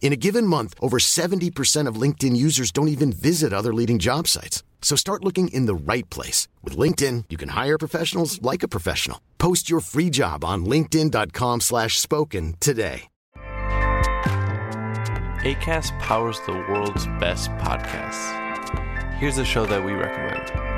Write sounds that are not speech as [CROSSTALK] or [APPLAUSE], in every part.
In a given month, over 70% of LinkedIn users don't even visit other leading job sites. So start looking in the right place. With LinkedIn, you can hire professionals like a professional. Post your free job on linkedin.com slash spoken today. ACAST powers the world's best podcasts. Here's a show that we recommend.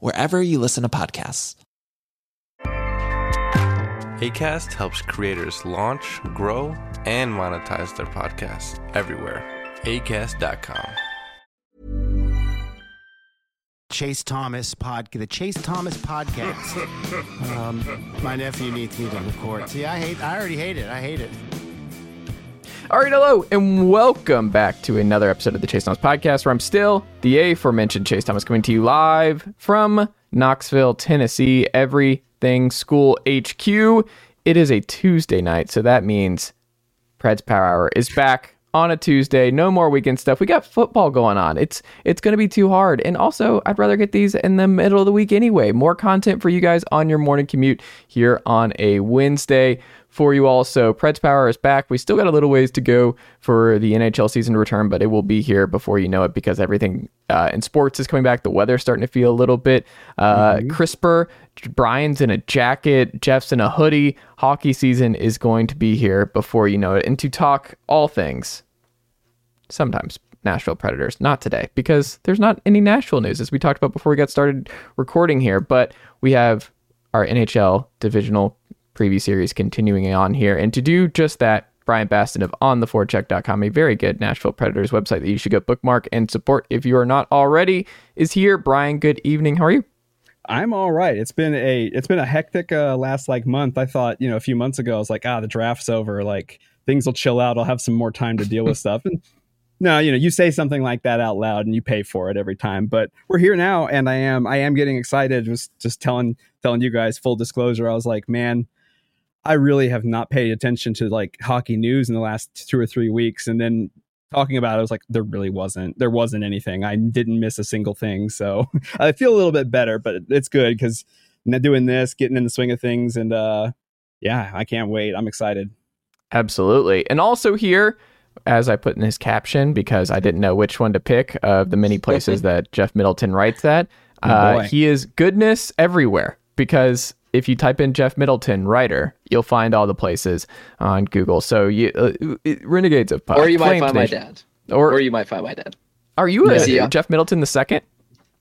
wherever you listen to podcasts. ACAST helps creators launch, grow, and monetize their podcasts everywhere. ACAST.com. Chase Thomas pod, the Chase Thomas podcast. [LAUGHS] um, my nephew needs me to record. See, I hate. I already hate it. I hate it. All right, hello, and welcome back to another episode of the Chase Thomas Podcast, where I'm still the aforementioned Chase Thomas coming to you live from Knoxville, Tennessee. Everything School HQ. It is a Tuesday night, so that means Preds Power Hour is back on a Tuesday. No more weekend stuff. We got football going on. It's it's going to be too hard. And also, I'd rather get these in the middle of the week anyway. More content for you guys on your morning commute here on a Wednesday for you all. So Preds Power is back. We still got a little ways to go for the NHL season to return, but it will be here before you know it because everything uh, in sports is coming back. The weather's starting to feel a little bit uh, mm-hmm. crisper. Bryan's in a jacket. Jeff's in a hoodie. Hockey season is going to be here before you know it. And to talk all things, sometimes Nashville Predators. Not today because there's not any Nashville news as we talked about before we got started recording here. But we have our NHL divisional preview series continuing on here. And to do just that, Bryan Bastin of ontheforecheck.com, a very good Nashville Predators website that you should go bookmark and support if you are not already, is here. Bryan, good evening. How are you? I'm all right. It's been a it's been a hectic uh, last like month. I thought you know a few months ago I was like ah the draft's over like things will chill out. I'll have some more time to deal with stuff. And no, you know you say something like that out loud and you pay for it every time. But we're here now, and I am I am getting excited. Just just telling telling you guys full disclosure. I was like man I really have not paid attention to like hockey news in the last two or three weeks. And then talking about it, I was like, there really wasn't. There wasn't anything. I didn't miss a single thing. So [LAUGHS] I feel a little bit better, but it's good because doing this, getting in the swing of things, and uh, yeah, I can't wait. I'm excited. Absolutely. And also here, as I put in his caption, because I didn't know which one to pick of the many places [LAUGHS] that Jeff Middleton writes at, oh, uh, he is goodness everywhere because if you type in Jeff Middleton writer, you'll find all the places on Google. So you uh, Renegades of Puck, or you might find Nation. my dad, or, or you might find my dad. Are you a, yeah. Jeff Middleton the second?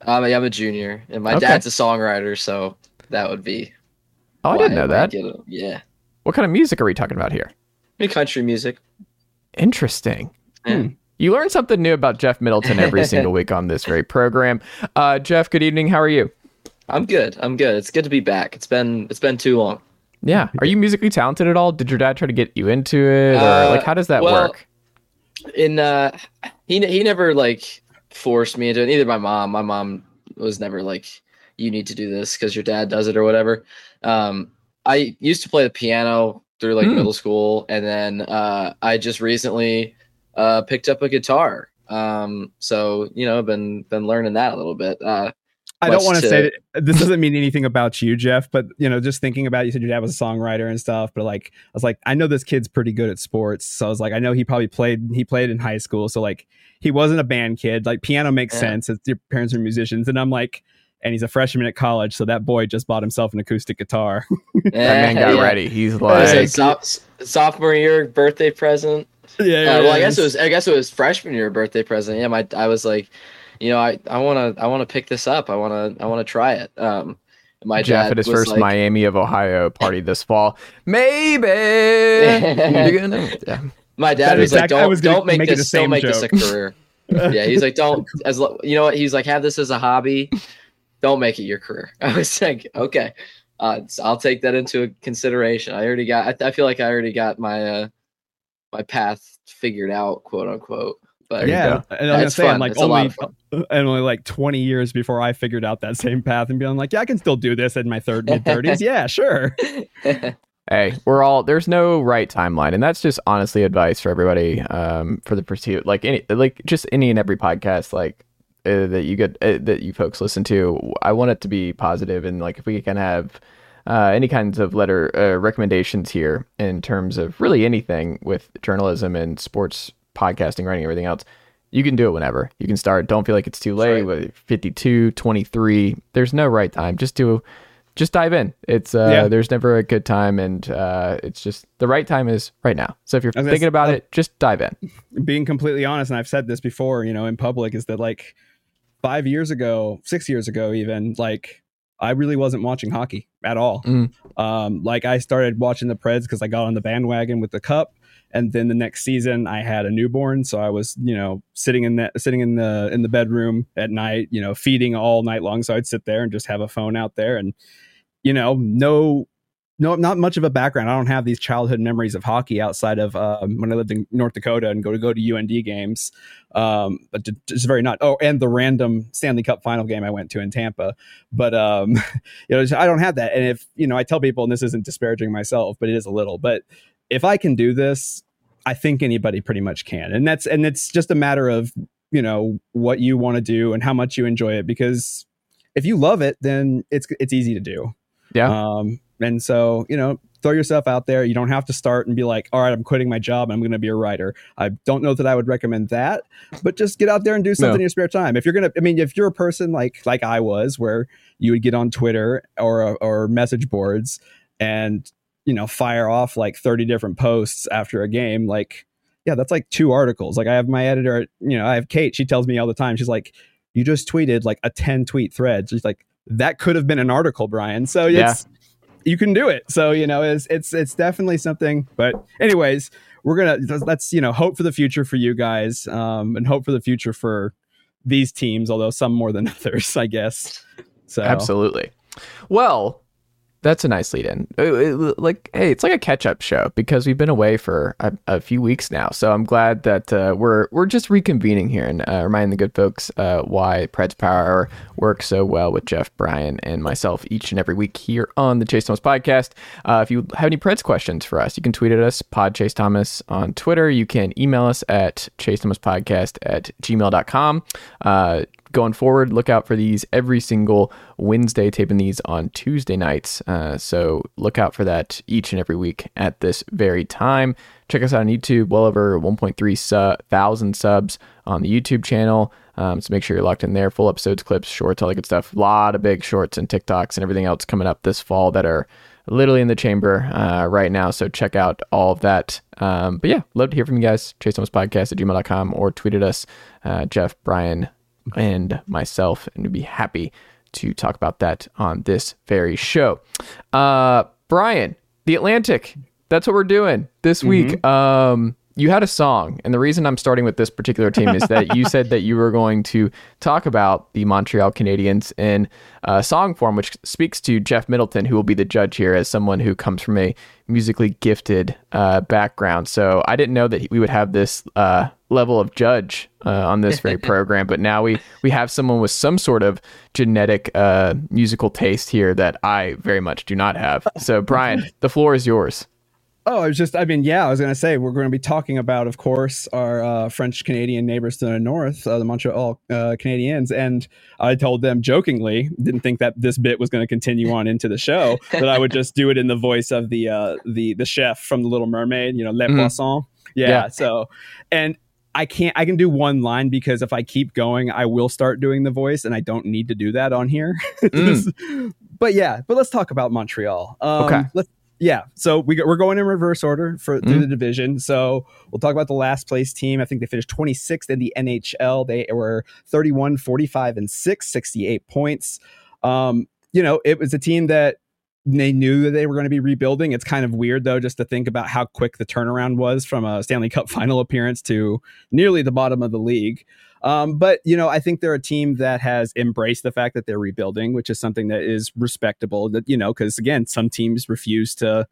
Um, I'm a junior, and my okay. dad's a songwriter, so that would be. Oh, I didn't know that. Yeah. What kind of music are we talking about here? Country music. Interesting. Yeah. Hmm. You learn something new about Jeff Middleton every [LAUGHS] single week on this very program. Uh, Jeff, good evening. How are you? I'm good. I'm good. It's good to be back. It's been it's been too long. Yeah. Are you musically talented at all? Did your dad try to get you into it, or uh, like how does that well, work? In uh, he he never like forced me into it. Neither my mom. My mom was never like, you need to do this because your dad does it or whatever. Um, I used to play the piano through like mm. middle school, and then uh, I just recently uh, picked up a guitar. Um, so you know, been been learning that a little bit. Uh, I don't want to to- say that [LAUGHS] this doesn't mean anything about you, Jeff, but you know, just thinking about you said your dad was a songwriter and stuff, but like I was like, I know this kid's pretty good at sports. So I was like, I know he probably played he played in high school. So like he wasn't a band kid. Like piano makes Yeah. sense. It's your parents are musicians. And I'm like, and he's a freshman at college, so that boy just bought himself an acoustic guitar. [LAUGHS] That man got Yeah. ready. He's It was a like, so- sophomore year birthday present. yeah, Uh, well, I guess it was. I guess it was freshman year birthday present. Yeah, my. I was like, you know, I I want to I want to pick this up. I want to I want to try it. Um, my Jeff dad at his first like, Miami of Ohio party this fall. Maybe. [LAUGHS] Yeah. My dad That was like, exact- I "Don't was don't make make this don't same make this a career." yeah, he's like, "Don't [LAUGHS] as you know what?" He's like, "Have this as a hobby. Don't make it your career." [LAUGHS] I was like, "Okay, uh, so I'll take that into consideration." I already got. I, I feel like I already got my uh my path figured out, quote unquote. But There yeah, and I'm It's saying fun. like It's a only [LAUGHS] and only like 20 years before I figured out that same path and being like, yeah, I can still do this in my third mid 30s. [LAUGHS] yeah, sure. [LAUGHS] Hey, we're all there's no right timeline, and that's just honestly advice for everybody um, for the pursuit. Like any, like just any and every podcast, like uh, that you get uh, that you folks listen to. I want it to be positive, and like if we can have uh, any kinds of letter uh, recommendations here in terms of really anything with journalism and sports podcasting, writing, everything else. You can do it whenever. You can start. Don't feel like it's too late. right. With 52, 23, there's no right time. Just do just dive in. It's uh Yeah. there's never a good time and uh it's just the right time is right now. So if you're thinking about uh, it, just dive in. Being completely honest, and I've said this before, you know, in public, is that like five years ago, six years ago, even, like I really wasn't watching hockey at all. Mm. Um, like I started watching the Preds because I got on the bandwagon with the cup. And then the next season I had a newborn. So I was, you know, sitting in that sitting in the in the bedroom at night, you know, feeding all night long. So I'd sit there and just have a phone out there and you know, no no, not much of a background. I don't have these childhood memories of hockey outside of um, when I lived in North Dakota and go to go to UND games. Um, but just very not. Oh, and the random Stanley Cup final game I went to in Tampa. But um, [LAUGHS] you know, I don't have that. And if you know, I tell people, and this isn't disparaging myself, but it is a little. But if I can do this, I think anybody pretty much can. And that's and it's just a matter of you know what you want to do and how much you enjoy it. Because if you love it, then it's it's easy to do. Yeah. Um, and so, you know, throw yourself out there. You don't have to start and be like, all right, I'm quitting my job. I'm going to be a writer. I don't know that I would recommend that, but just get out there and do something No. in your spare time. If you're going to, I mean, if you're a person like, like I was, where you would get on Twitter or, or message boards and, you know, fire off like 30 different posts after a game, like, yeah, that's like two articles. Like I have my editor, you know, I have Kate, she tells me all the time, she's like, you just tweeted like a 10 tweet thread. She's like, that could have been an article, Bryan. So Yeah. it's, you can do it. So, you know, it's, it's, it's definitely something, but anyways, we're going to, let's, you know, hope for the future for you guys, um, and hope for the future for these teams, although some more than [LAUGHS] others, I guess. So Absolutely. Well, that's a nice lead in. Uh, uh, Like, hey, it's like a catch up show because we've been away for a, a few weeks now. So I'm glad that uh, we're we're just reconvening here and uh, reminding the good folks uh, why Preds Power works so well with Jeff, Bryan, and myself each and every week here on the Chase Thomas podcast. Uh, if you have any Preds questions for us, you can tweet at us, Pod Chase Thomas on Twitter. You can email us at Chase Thomas Podcast at gmail.com. Uh, going forward, look out for these every single Wednesday, taping these on Tuesday nights. Uh, so look out for that each and every week at this very time. Check us out on YouTube, well over 1.3 su- thousand subs on the YouTube channel. Um, so make sure you're locked in there. Full episodes, clips, shorts, all that good stuff. A lot of big shorts and TikToks and everything else coming up this fall that are literally in the chamber uh, right now. So check out all of that. Um, but yeah, love to hear from you guys. Chase Thomas Podcast at gmail.com or tweet at us, uh, Jeff, Bryan, and myself, and we'd be happy to talk about that on this very show. Uh, Bryan, The Atlantic, that's what we're doing this week. Um, you had a song, and the reason I'm starting with this particular team is that you [LAUGHS] said that you were going to talk about the Montreal Canadiens in uh, song form, which speaks to Jeff Middleton, who will be the judge here as someone who comes from a musically gifted uh, background. So I didn't know that we would have this uh, level of judge uh, on this very [LAUGHS] program, but now we we have someone with some sort of genetic uh, musical taste here that I very much do not have. So Bryan, [LAUGHS] the floor is yours. Oh, I was just, I mean, yeah, I was going to say, we're going to be talking about, of course, our uh, French Canadian neighbors to the north, uh, the Montreal uh, Canadiens. And I told them jokingly, didn't think that this bit was going to continue on into the show, that I would just do it in the voice of the uh, the the chef from The Little Mermaid, you know, Le Mhm. Poisson. Yeah, Yeah. So, and I can't, I can do one line because if I keep going, I will start doing the voice and I don't need to do that on here. [LAUGHS] but yeah, but let's talk about Montreal. Um, Okay. Let's, yeah. So we, we're going in reverse order for through Mhm. the division. So we'll talk about the last place team. I think they finished 26th in the NHL. They were 31, 45, and 6, 68 points. Um, you know, it was a team that they knew that they were going to be rebuilding. It's kind of weird though, just to think about how quick the turnaround was from a Stanley Cup [LAUGHS] final appearance to nearly the bottom of the league. Um, but you know, I think they're a team that has embraced the fact that they're rebuilding, which is something that is respectable. That you know, because again, some teams refuse to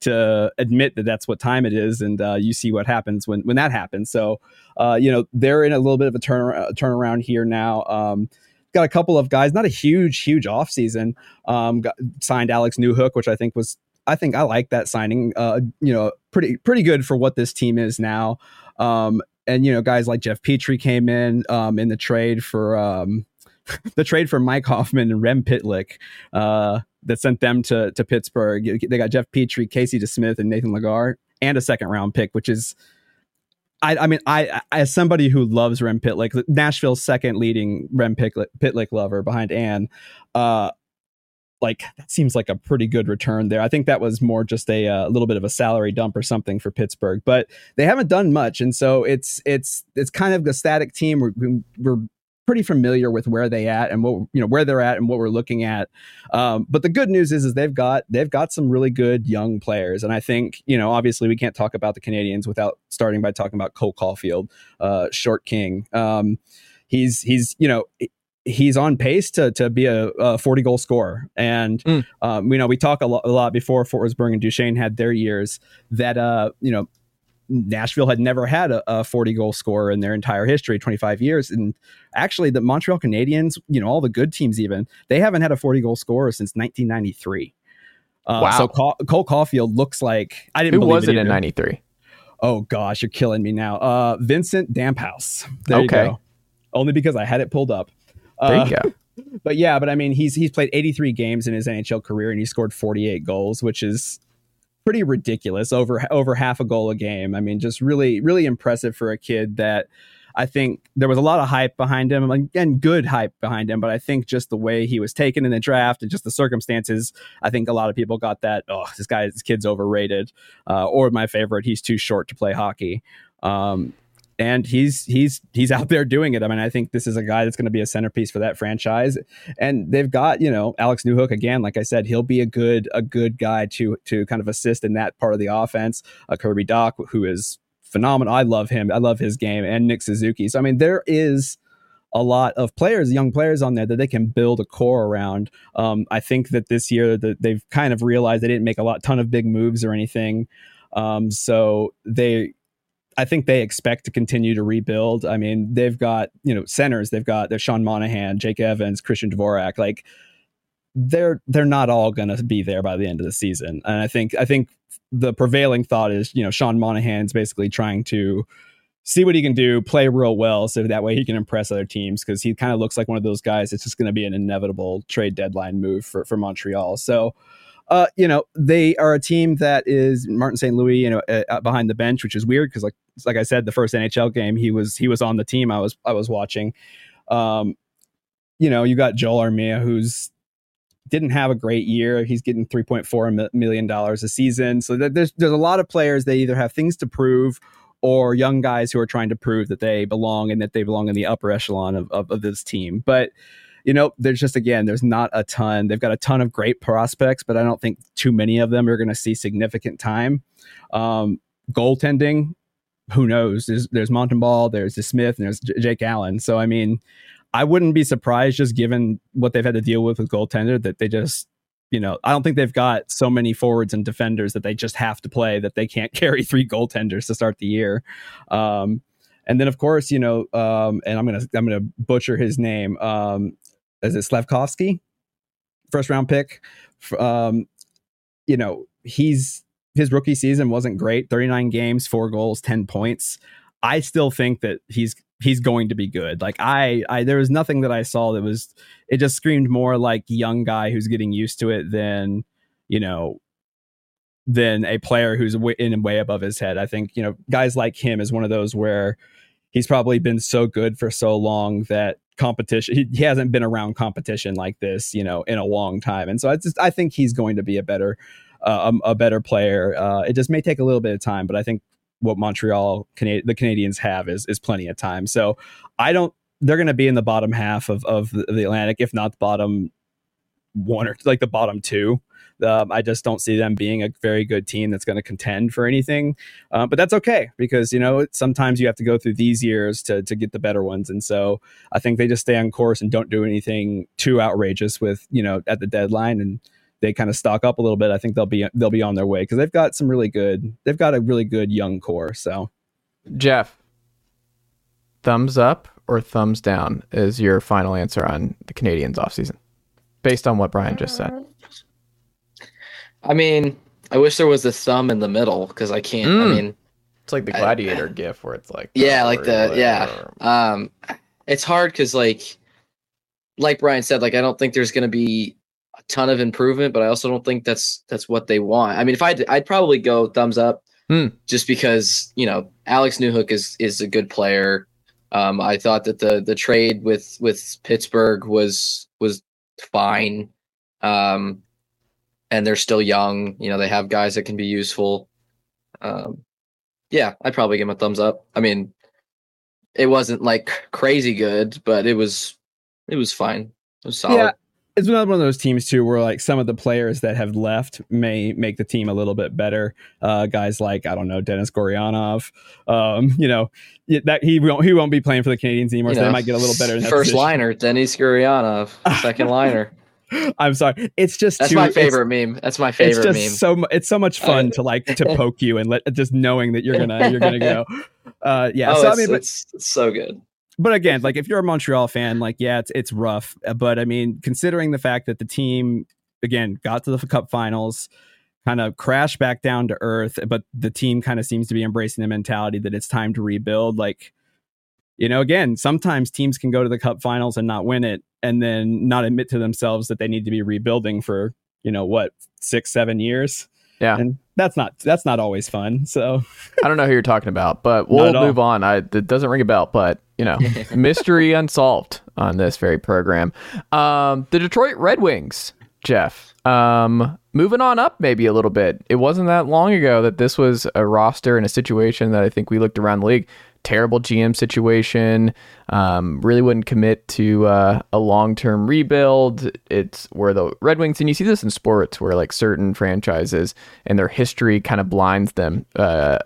to admit that that's what time it is, and uh, you see what happens when when that happens. So, uh, you know, they're in a little bit of a turn turnaround here now. Um, got a couple of guys, not a huge, huge offseason. Um, got, signed Alex Newhook, which I think was, I think I like that signing. Uh, you know, pretty pretty good for what this team is now. Um, and you know, guys like Jeff Petry came in um, in the trade for um, [LAUGHS] the trade for Mike Hoffman and Rem Pitlick uh, that sent them to to Pittsburgh. They got Jeff Petry, Casey DeSmith, and Nathan Legare, and a second round pick, which is I, I mean, I, I as somebody who loves Rem Pitlick, Nashville's second leading Rem Pitlick, Pitlick lover behind Ann, uh, like that seems like a pretty good return there. I think that was more just a, uh little bit of a salary dump or something for Pittsburgh, but they haven't done much, and so it's it's it's kind of a static team. We're, we're pretty familiar with where they at and what you know where they're at and what we're looking at. Um, but the good news is is they've got they've got some really good young players, and I think you know obviously we can't talk about the Canadians without starting by talking about Cole Caufield, uh, Short King. Um, he's he's you know he's on pace to to be a, a 40 goal scorer and Mm. um, you know we talk a lot, a lot before Forsberg and Duchene had their years that uh you know Nashville had never had a, a 40 goal scorer in their entire history 25 years and actually the Montreal Canadiens you know all the good teams even they haven't had a 40 goal scorer since 1993 uh, Wow. so Col- Cole Caufield looks like I didn't Who believe was it in either. '93? Oh gosh, you're killing me now. Uh, Vincent Damphouse. There Okay. Only because I had it pulled up. There Uh, you go. [LAUGHS] But yeah, but I mean, he's he's played 83 games in his NHL career and he scored 48 goals, which is pretty ridiculous. Over over half a goal a game. I mean, just really really impressive for a kid that I think there was a lot of hype behind him and and good hype behind him, but I think just the way he was taken in the draft and just the circumstances, I think a lot of people got that. Oh, this guy, this kid's overrated, uh, or my favorite, he's too short to play hockey. Um, and he's he's he's out there doing it. I mean, I think this is a guy that's going to be a centerpiece for that franchise. And they've got you know Alex Newhook again. Like I said, he'll be a good a good guy to to kind of assist in that part of the offense. Uh, Kirby Dach, who is phenomenal. I love him. I love his game, and Nick Suzuki. So I mean, there is a lot of players, young players on there that they can build a core around. Um, I think that this year that they've kind of realized they didn't make a lot ton of big moves or anything. Um, so they I think they expect to continue to rebuild. I mean, they've got, you know, centers, they've got their Sean Monahan, Jake Evans, Christian Dvorak. Like they're they're not all gonna be there by the end of the season. And I think I think the prevailing thought is, you know, Sean Monahan's basically trying to see what he can do, play real well, so that way he can impress other teams because he kind of looks like one of those guys. It's just going to be an inevitable trade deadline move for for Montreal. So, uh, you know, they are a team that is Martin St. Louis, you know, uh, behind the bench, which is weird because like like I said, the first NHL game he was he was on the team I was I was watching. Um, you know, you got Joel Armia who's didn't have a great year. He's getting three point four million dollars a season. So that there's there's a lot of players that either have things to prove or young guys who are trying to prove that they belong and that they belong in the upper echelon of, of, of this team. But you know, there's just again, there's not a ton. They've got a ton of great prospects, but I don't think too many of them are going to see significant time. Um, goaltending, who knows? There's there's Montembeault, there's DeSmith, and there's J- Jake Allen. So I mean, I wouldn't be surprised just given what they've had to deal with with goaltender that they just you know, I don't think they've got so many forwards and defenders that they just have to play that they can't [LAUGHS] carry three goaltenders to start the year. Um, and then of course, you know, um, and I'm gonna I'm gonna butcher his name. Um, is it Slavkovsky? First round pick. Um, you know, he's his rookie season wasn't great 39 games, four goals, 10 points. I still think that he's he's going to be good. Like I, I there was nothing that I saw that was it just screamed more like young guy who's getting used to it than you know than a player who's in way above his head. I think you know guys like him is one of those where he's probably been so good for so long that competition he, he hasn't been around competition like this you know in a long time. And so i just i think he's going to be a better uh, a, a, better player. Uh, it just may take a little bit of time but i think what montreal Cana- the Canadians have is is plenty of time. So i don't they're going to be in the bottom half of of the, the atlantic if not the bottom one or like the bottom two um, I just don't see them being a very good team that's going to contend for anything. Uh, but that's okay because you know sometimes you have to go through these years to to get the better ones, and so I think they just stay on course and don't do anything too outrageous with you know at the deadline and they kind of stock up a little bit. I think they'll be they'll be on their way because they've got some really good they've got a really good young core. So Jeff, thumbs up or thumbs down is your final answer on the Canadiens offseason based on what Bryan just said. I mean, I wish there was a thumb in the middle because I can't. Mm. I mean, it's like the gladiator I, gif where it's like yeah, like the yeah. Um, it's hard because like like Bryan said, like I don't think there's going to be a ton of improvement, but I also don't think that's that's what they want. I mean, if I'd I'd probably go thumbs up, hmm. just because you know Alex Newhook is is a good player. Um, I thought that the the trade with with Pittsburgh was was fine. Um, and they're still young. You know, they have guys that can be useful. Um, yeah, I'd probably give them a thumbs up. I mean, it wasn't like crazy good, but it was it was fine. It was solid. Yeah, it's another one of those teams too, where like some of the players that have left may make the team a little bit better. Uh, guys like I don't know Denis Gurianov, um, you know that he won't he won't be playing for the Canadians anymore, you so know, they might get a little better. First liner, Denis Gurianov. Second liner. [LAUGHS] [LAUGHS] I'm sorry. It's just that's too, my favorite meme. That's my favorite it's just meme. So it's so much fun to like to [LAUGHS] poke you and let just knowing that you're gonna you're gonna go. [LAUGHS] Uh, yeah. Oh, so I mean, but, it's, it's so good. But again, like if you're a Montreal fan, like yeah, it's it's rough. Uh, but I mean, considering the fact that the team again got to the Cup Finals, kind of crashed back down to earth, but the team kind of seems to be embracing the mentality that it's time to rebuild. Like you know, again, sometimes teams can go to the cup finals and not win it and then not admit to themselves that they need to be rebuilding for, you know, what, six, seven years. Yeah. And that's not that's not always fun. So [LAUGHS] I don't know who you're talking about, but we'll move on. I it doesn't ring a bell, but you know, [LAUGHS] mystery unsolved on this very program. Um, the Detroit Red Wings, Jeff. Um, moving on up maybe a little bit. It wasn't that long ago that this was a roster and a situation that I think we looked around the league terrible GM situation. Um, really wouldn't commit to uh, a long term rebuild. It's where the Red Wings, and you see this in sports where like certain franchises and their history kind of blinds them. Uh,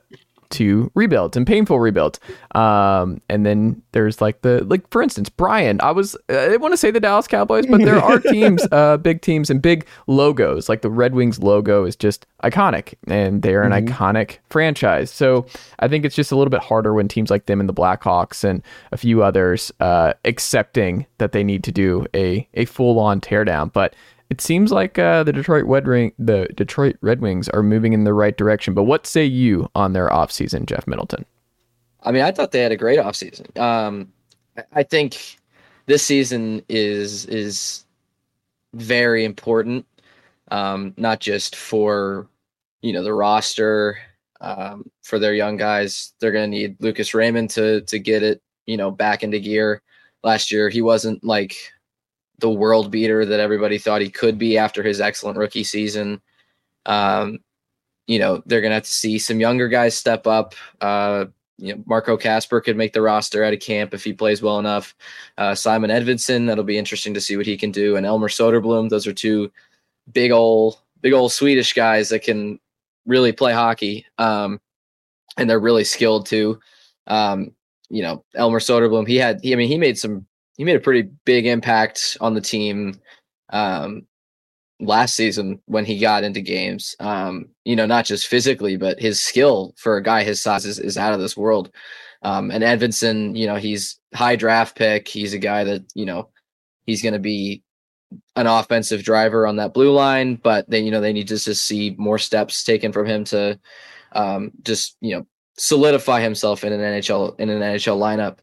to rebuilds and painful rebuilds. Um, and then there's like the like for instance, Bryan. I was I want to say the Dallas Cowboys, but there are [LAUGHS] teams, uh, big teams and big logos. Like the Red Wings logo is just iconic, and they're an mm-hmm. iconic franchise. So I think it's just a little bit harder when teams like them and the Blackhawks and a few others uh, accepting that they need to do a a full on teardown. But it seems like uh, the Detroit Red Ring, the Detroit Red Wings are moving in the right direction. But what say you on their offseason, Jeff Middleton? I mean, I thought they had a great offseason. Um, I think this season is is very important, um, not just for you know the roster, um, for their young guys. They're going to need Lucas Raymond to to get it you know back into gear. Last year, he wasn't like the world beater that everybody thought he could be after his excellent rookie season. Um, you know, they're going to have to see some younger guys step up. Uh, you know, Marco Kasper could make the roster out of camp if he plays well enough. Uh, Simon Edvinsson, that'll be interesting to see what he can do. And Elmer Soderblom, those are two big old, big old Swedish guys that can really play hockey. Um, and they're really skilled too. Um, you know, Elmer Soderblom, he had, he, I mean, he made some he made a pretty big impact on the team um, last season when he got into games. Um, you know, not just physically, but his skill for a guy his size is, is out of this world. Um, and Edvinsson, you know, he's high draft pick. He's a guy that you know he's going to be an offensive driver on that blue line, but they you know they need to just see more steps taken from him to um, just you know solidify himself in an NHL in an NHL lineup.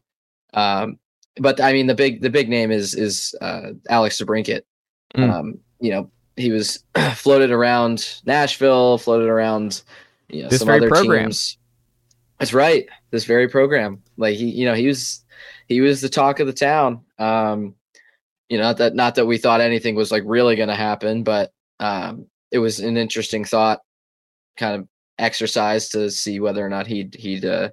Um, but I mean the big the big name is is uh, Alex DeBrincat. Mm. Um, you know he was [CLEARS THROAT] floated around Nashville, floated around you know This some very other program. teams. That's right. This very program. Like he, you know, he was he was the talk of the town. Um, you know, not that not that we thought anything was like really going to happen, but um, it was an interesting thought, kind of exercise to see whether or not he'd he'd uh,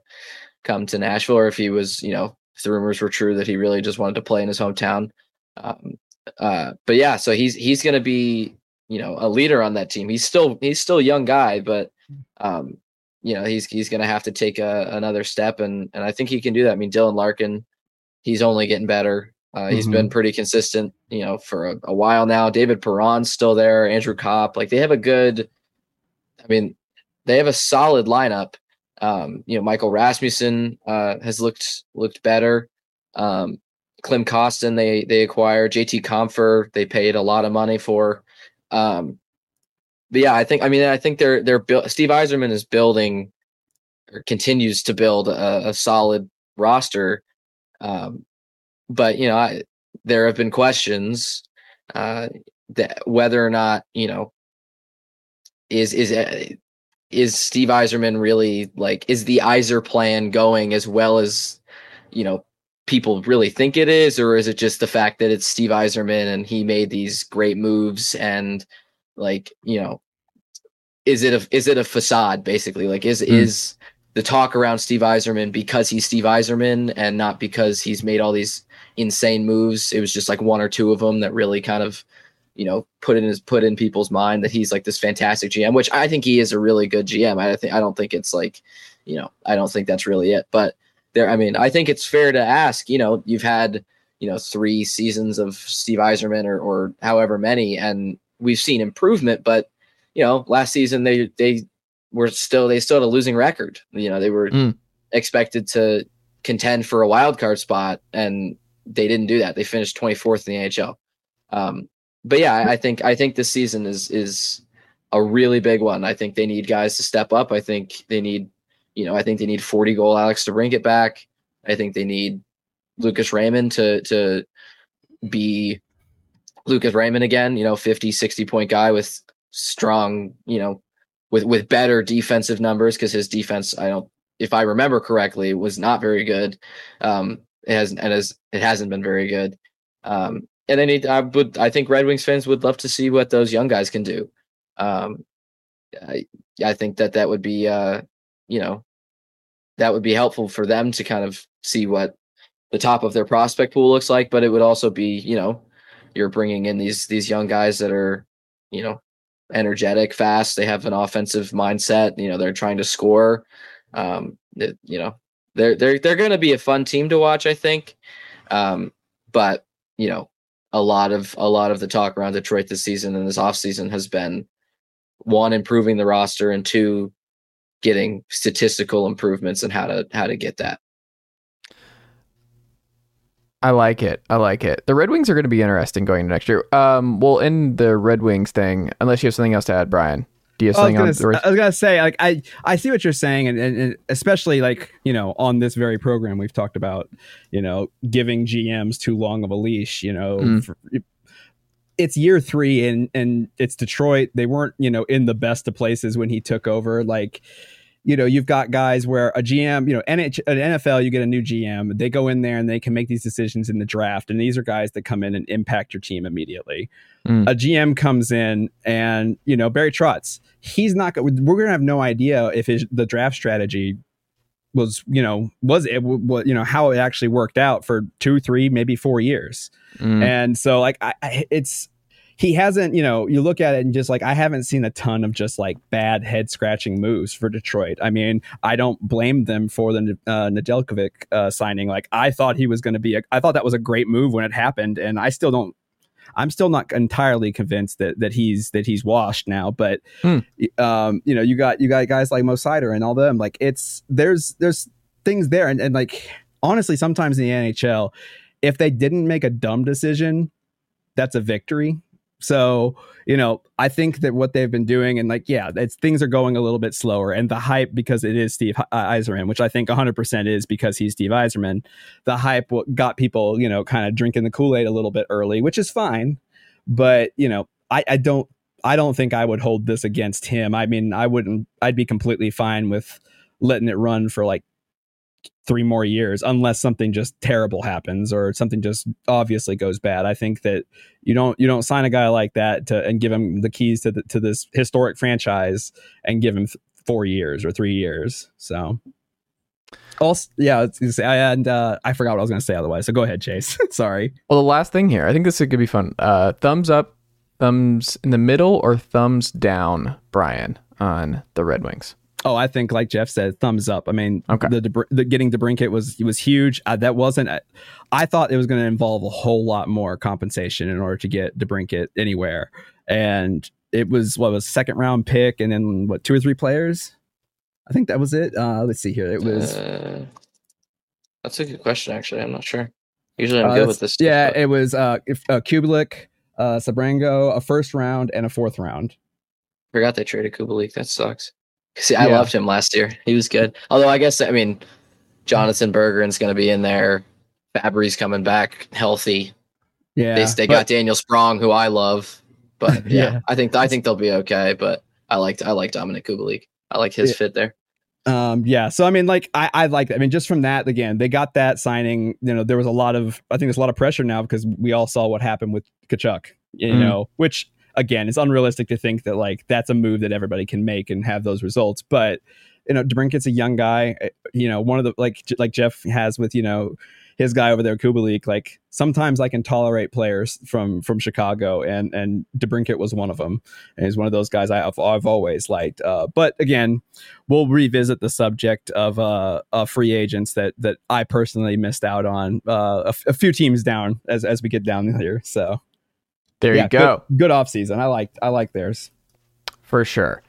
come to Nashville or if he was, you know, if the rumors were true that he really just wanted to play in his hometown. Um, uh, but yeah, so he's he's going to be, you know, a leader on that team. He's still he's still a young guy, but um, you know he's he's going to have to take a, another step, and and I think he can do that. I mean, Dylan Larkin, he's only getting better. Uh, he's Mhm. been pretty consistent, you know, for a, a while now. David Perron's still there. Andrew Copp, like they have a good. I mean, they have a solid lineup. Um, you know, Michael Rasmussen uh, has looked looked better. Um, Klim Kostin they they acquired. JT Compher they paid a lot of money for. Um, but yeah, I think I mean I think they're they're built. Steve Yzerman is building or continues to build a, a solid roster. Um, but you know, I, there have been questions uh, that whether or not you know is is uh, is Steve Yzerman really like is the Yzer plan going as well as you know people really think it is, or is it just the fact that it's Steve Yzerman and he made these great moves and like you know is it a is it a facade basically? Like is hmm. is the talk around Steve Yzerman because he's Steve Yzerman and not because he's made all these insane moves? It was just like one or two of them that really kind of you know put in his put in people's mind that he's like this fantastic GM which I think he is a really good GM I think I don't think it's like you know I don't think that's really it. But there I mean I think it's fair to ask you know you've had you know three seasons of Steve Yzerman or or however many and we've seen improvement but you know last season they they were still they still had a losing record. You know they were Mm. expected to contend for a wild card spot and they didn't do that. They finished 24th in the NHL um but yeah I, think I think this season is is a really big one I think they need guys to step up I think they need you know I think they need 40 goal Alex to bring it back I think they need Lucas Raymond to to be Lucas Raymond again, you know, 50, 60 point guy with strong, you know, with with better defensive numbers because his defense, I don't if I remember correctly, was not very good. Um it has and has it hasn't been very good. Um and then it, I would I think Red Wings fans would love to see what those young guys can do. Um I I think that that would be uh you know that would be helpful for them to kind of see what the top of their prospect pool looks like, but it would also be, you know, you're bringing in these these young guys that are, you know, energetic, fast. They have an offensive mindset. You know, they're trying to score. Um, that you know, they're they're they're going to be a fun team to watch. I think. Um, but you know, a lot of a lot of the talk around Detroit this season and this offseason has been one improving the roster and two getting statistical improvements and how to how to get that. I like it. I like it. The Red Wings are going to be interesting going into next year. Um, we'll end the Red Wings thing unless you have something else to add, Bryan. Do you have I was, gonna, on the I was gonna say, like, I I see what you're saying, and, and, and especially like you know on this very program we've talked about, you know, giving GMs too long of a leash. You know, Mm. for- it's year three, and and it's Detroit. They weren't you know in the best of places when he took over. Like, you know, you've got guys where a GM, you know, NH, an NFL, you get a new GM, they go in there and they can make these decisions in the draft, and these are guys that come in and impact your team immediately. Mm. A GM comes in, and you know, Barry Trotz, he's not. go- We're gonna have no idea if his the draft strategy was, you know, was it, what you know, how it actually worked out for two, three, maybe four years. Mm. And so, like, I, I, it's he hasn't, you know, you look at it and just like I haven't seen a ton of just like bad head scratching moves for Detroit. I mean, I don't blame them for the uh, Nedeljkovic uh, signing. Like, I thought he was going to be, a, I thought that was a great move when it happened, and I still don't. I'm still not entirely convinced that that he's that he's washed now, but Hmm. um, you know, you got you got guys like Mo Seider and all them. Like, it's there's there's things there, and, and like honestly, sometimes in the NHL, if they didn't make a dumb decision, that's a victory. So, you know, I think that what they've been doing, and like, yeah, it's things are going a little bit slower. And the hype, because it is Steve uh, Yzerman, which I think 100% is because he's Steve Yzerman. the hype got people, you know, kind of drinking the Kool Aid a little bit early, which is fine. But, you know, I, I don't, I don't think I would hold this against him. I mean, I wouldn't, I'd be completely fine with letting it run for like three more years unless something just terrible happens or something just obviously goes bad. I think that you don't you don't sign a guy like that to and give him the keys to the, to this historic franchise and give him th- four years or three years. So. Also, yeah, and uh, I forgot what I was going to say otherwise. So go ahead, Chase. [LAUGHS] Sorry. Well, the last thing here, I think this could be fun. Uh, thumbs up, thumbs in the middle, or thumbs down, Bryan, on the Red Wings. Oh, I think like Jeff said, thumbs up. I mean, okay. the, the getting DeBrincat was was huge. Uh, that wasn't. Uh, I thought it was going to involve a whole lot more compensation in order to get DeBrincat anywhere, and it was what was second round pick, and then what two or three players. I think that was it. Uh, let's see here. It was. Uh, that's a good question. Actually, I'm not sure. Usually, I'm uh, good with this. Stuff, yeah, but... it was uh, if, uh Kubalik, uh, Sebrango, a first round, and a fourth round. Forgot they traded Kubalik. That sucks. See, I yeah. loved him last year. He was good. Although I guess I mean, Jonatan Berggren's going to be in there. Fabbri's coming back healthy. Yeah, they, they but, got Daniel Sprong, who I love. But [LAUGHS] yeah, yeah, I think I think they'll be okay. But I liked I like Dominik Kubalik. I like his yeah. fit there. Um, yeah. So I mean, like I, I like. I mean, just from that, again, they got that signing. You know, there was a lot of. I think there's a lot of pressure now because we all saw what happened with Tkachuk. You mm. know, which again, it's unrealistic to think that like that's a move that everybody can make and have those results. But you know, DeBrincat's a young guy. Eh, you know, one of the like like Jeff has with you know his guy over there, Kubalik. Like sometimes I can tolerate players from from Chicago, and and DeBrincat was one of them. And he's one of those guys I've I've always liked. Uh, but again, we'll revisit the subject of uh, uh, free agents that that I personally missed out on uh, a, f- a few teams down as as we get down here. So there yeah, you go. Good, good off season. I like I like theirs for sure.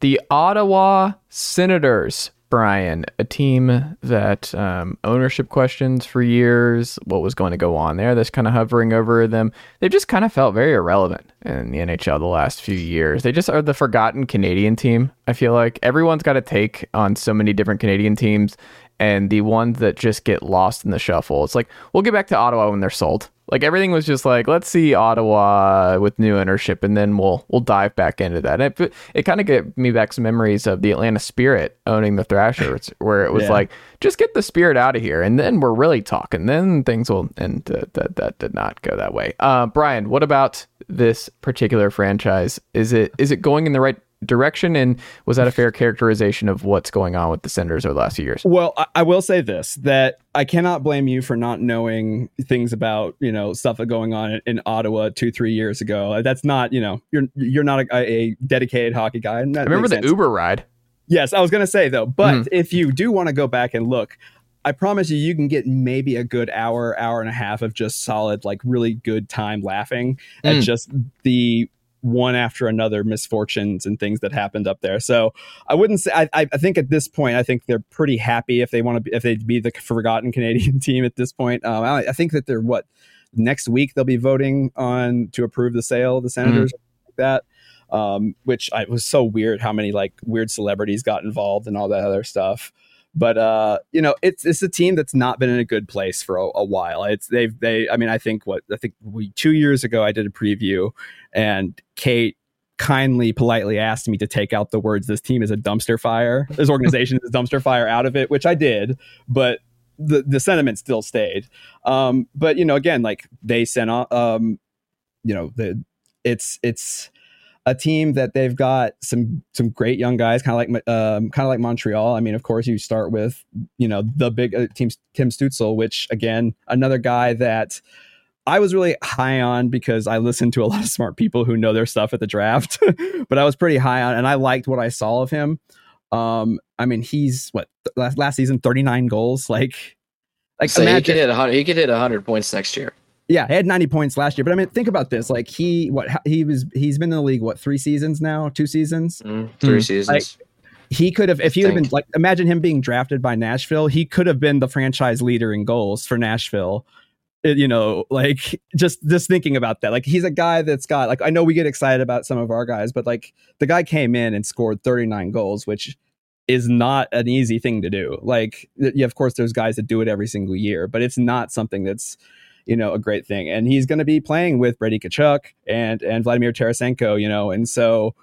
The Ottawa Senators, Bryan, a team that um, ownership questions for years. What was going to go on there? That's kind of hovering over them. They've just kind of felt very irrelevant in the NHL the last few years. They just are the forgotten Canadian team. I feel like everyone's got a take on so many different Canadian teams, and the ones that just get lost in the shuffle. It's like we'll get back to Ottawa when they're sold. Like everything was just like, let's see Ottawa with new ownership, and then we'll we'll dive back into that. And it it kind of gave me back some memories of the Atlanta Spirit owning the Thrashers, [LAUGHS] where it was yeah. like, just get the Spirit out of here, and then we're really talking. Then things will. And uh, that that did not go that way. Uh, Bryan, what about this particular franchise? Is it is it going in the right direction? And was that a fair characterization of what's going on with the Senators over the last few years? Well, I, I will say this that I cannot blame you for not knowing things about you know stuff that going on in, in Ottawa two three years ago. That's not you know you're you're not a, a dedicated hockey guy. I remember the sense. Uber ride. Yes, I was going to say though, but mm. if you do want to go back and look, I promise you, you can get maybe a good hour, hour and a half of just solid, like really good time laughing mm. at just the one after another misfortunes and things that happened up there. So I wouldn't say I, I think at this point I think they're pretty happy if they want to be, if they'd be the forgotten [LAUGHS] Canadian team at this point. Um, I, I, think that they're what next week they'll be voting on to approve the sale of the Senators mm-hmm. like that. Um, which I was so weird how many like weird celebrities got involved and all that other stuff. But uh, you know, it's it's a team that's not been in a good place for a, a, while. It's they've they. I mean, I think what I think we two years ago I did a preview, and Kate kindly, politely asked me to take out the words "this team is a dumpster fire," this organization is a dumpster fire out of it, which I did. But the the sentiment still stayed. Um, but you know, again, like they sent off, um, you know, the it's it's a team that they've got some some great young guys, kind of like um, kind of like Montreal. I mean, of course, you start with you know the big uh, team, Tim Stützle, which again, another guy that I was really high on because I listened to a lot of smart people who know their stuff at the draft. [LAUGHS] but I was pretty high on, and I liked what I saw of him. Um, I mean, he's what last, last season, thirty nine goals, like. Like so imagine, he could hit 100 he could hit 100 points next year yeah, he had 90 points last year. But I mean, think about this. Like he what he was he's been in the league what three seasons now? Two seasons? Mm, three mm. seasons. Like, he could have if he had been like imagine him being drafted by Nashville, he could have been the franchise leader in goals for Nashville it, you know, like just just thinking about that. Like he's a guy that's got like I know we get excited about some of our guys, but like the guy came in and scored 39 goals, which is not an easy thing to do. Like yeah, of course there's guys that do it every single year, but it's not something that's you know a great thing. And he's going to be playing with Brady Tkachuk and and Vladimir Tarasenko, you know, and so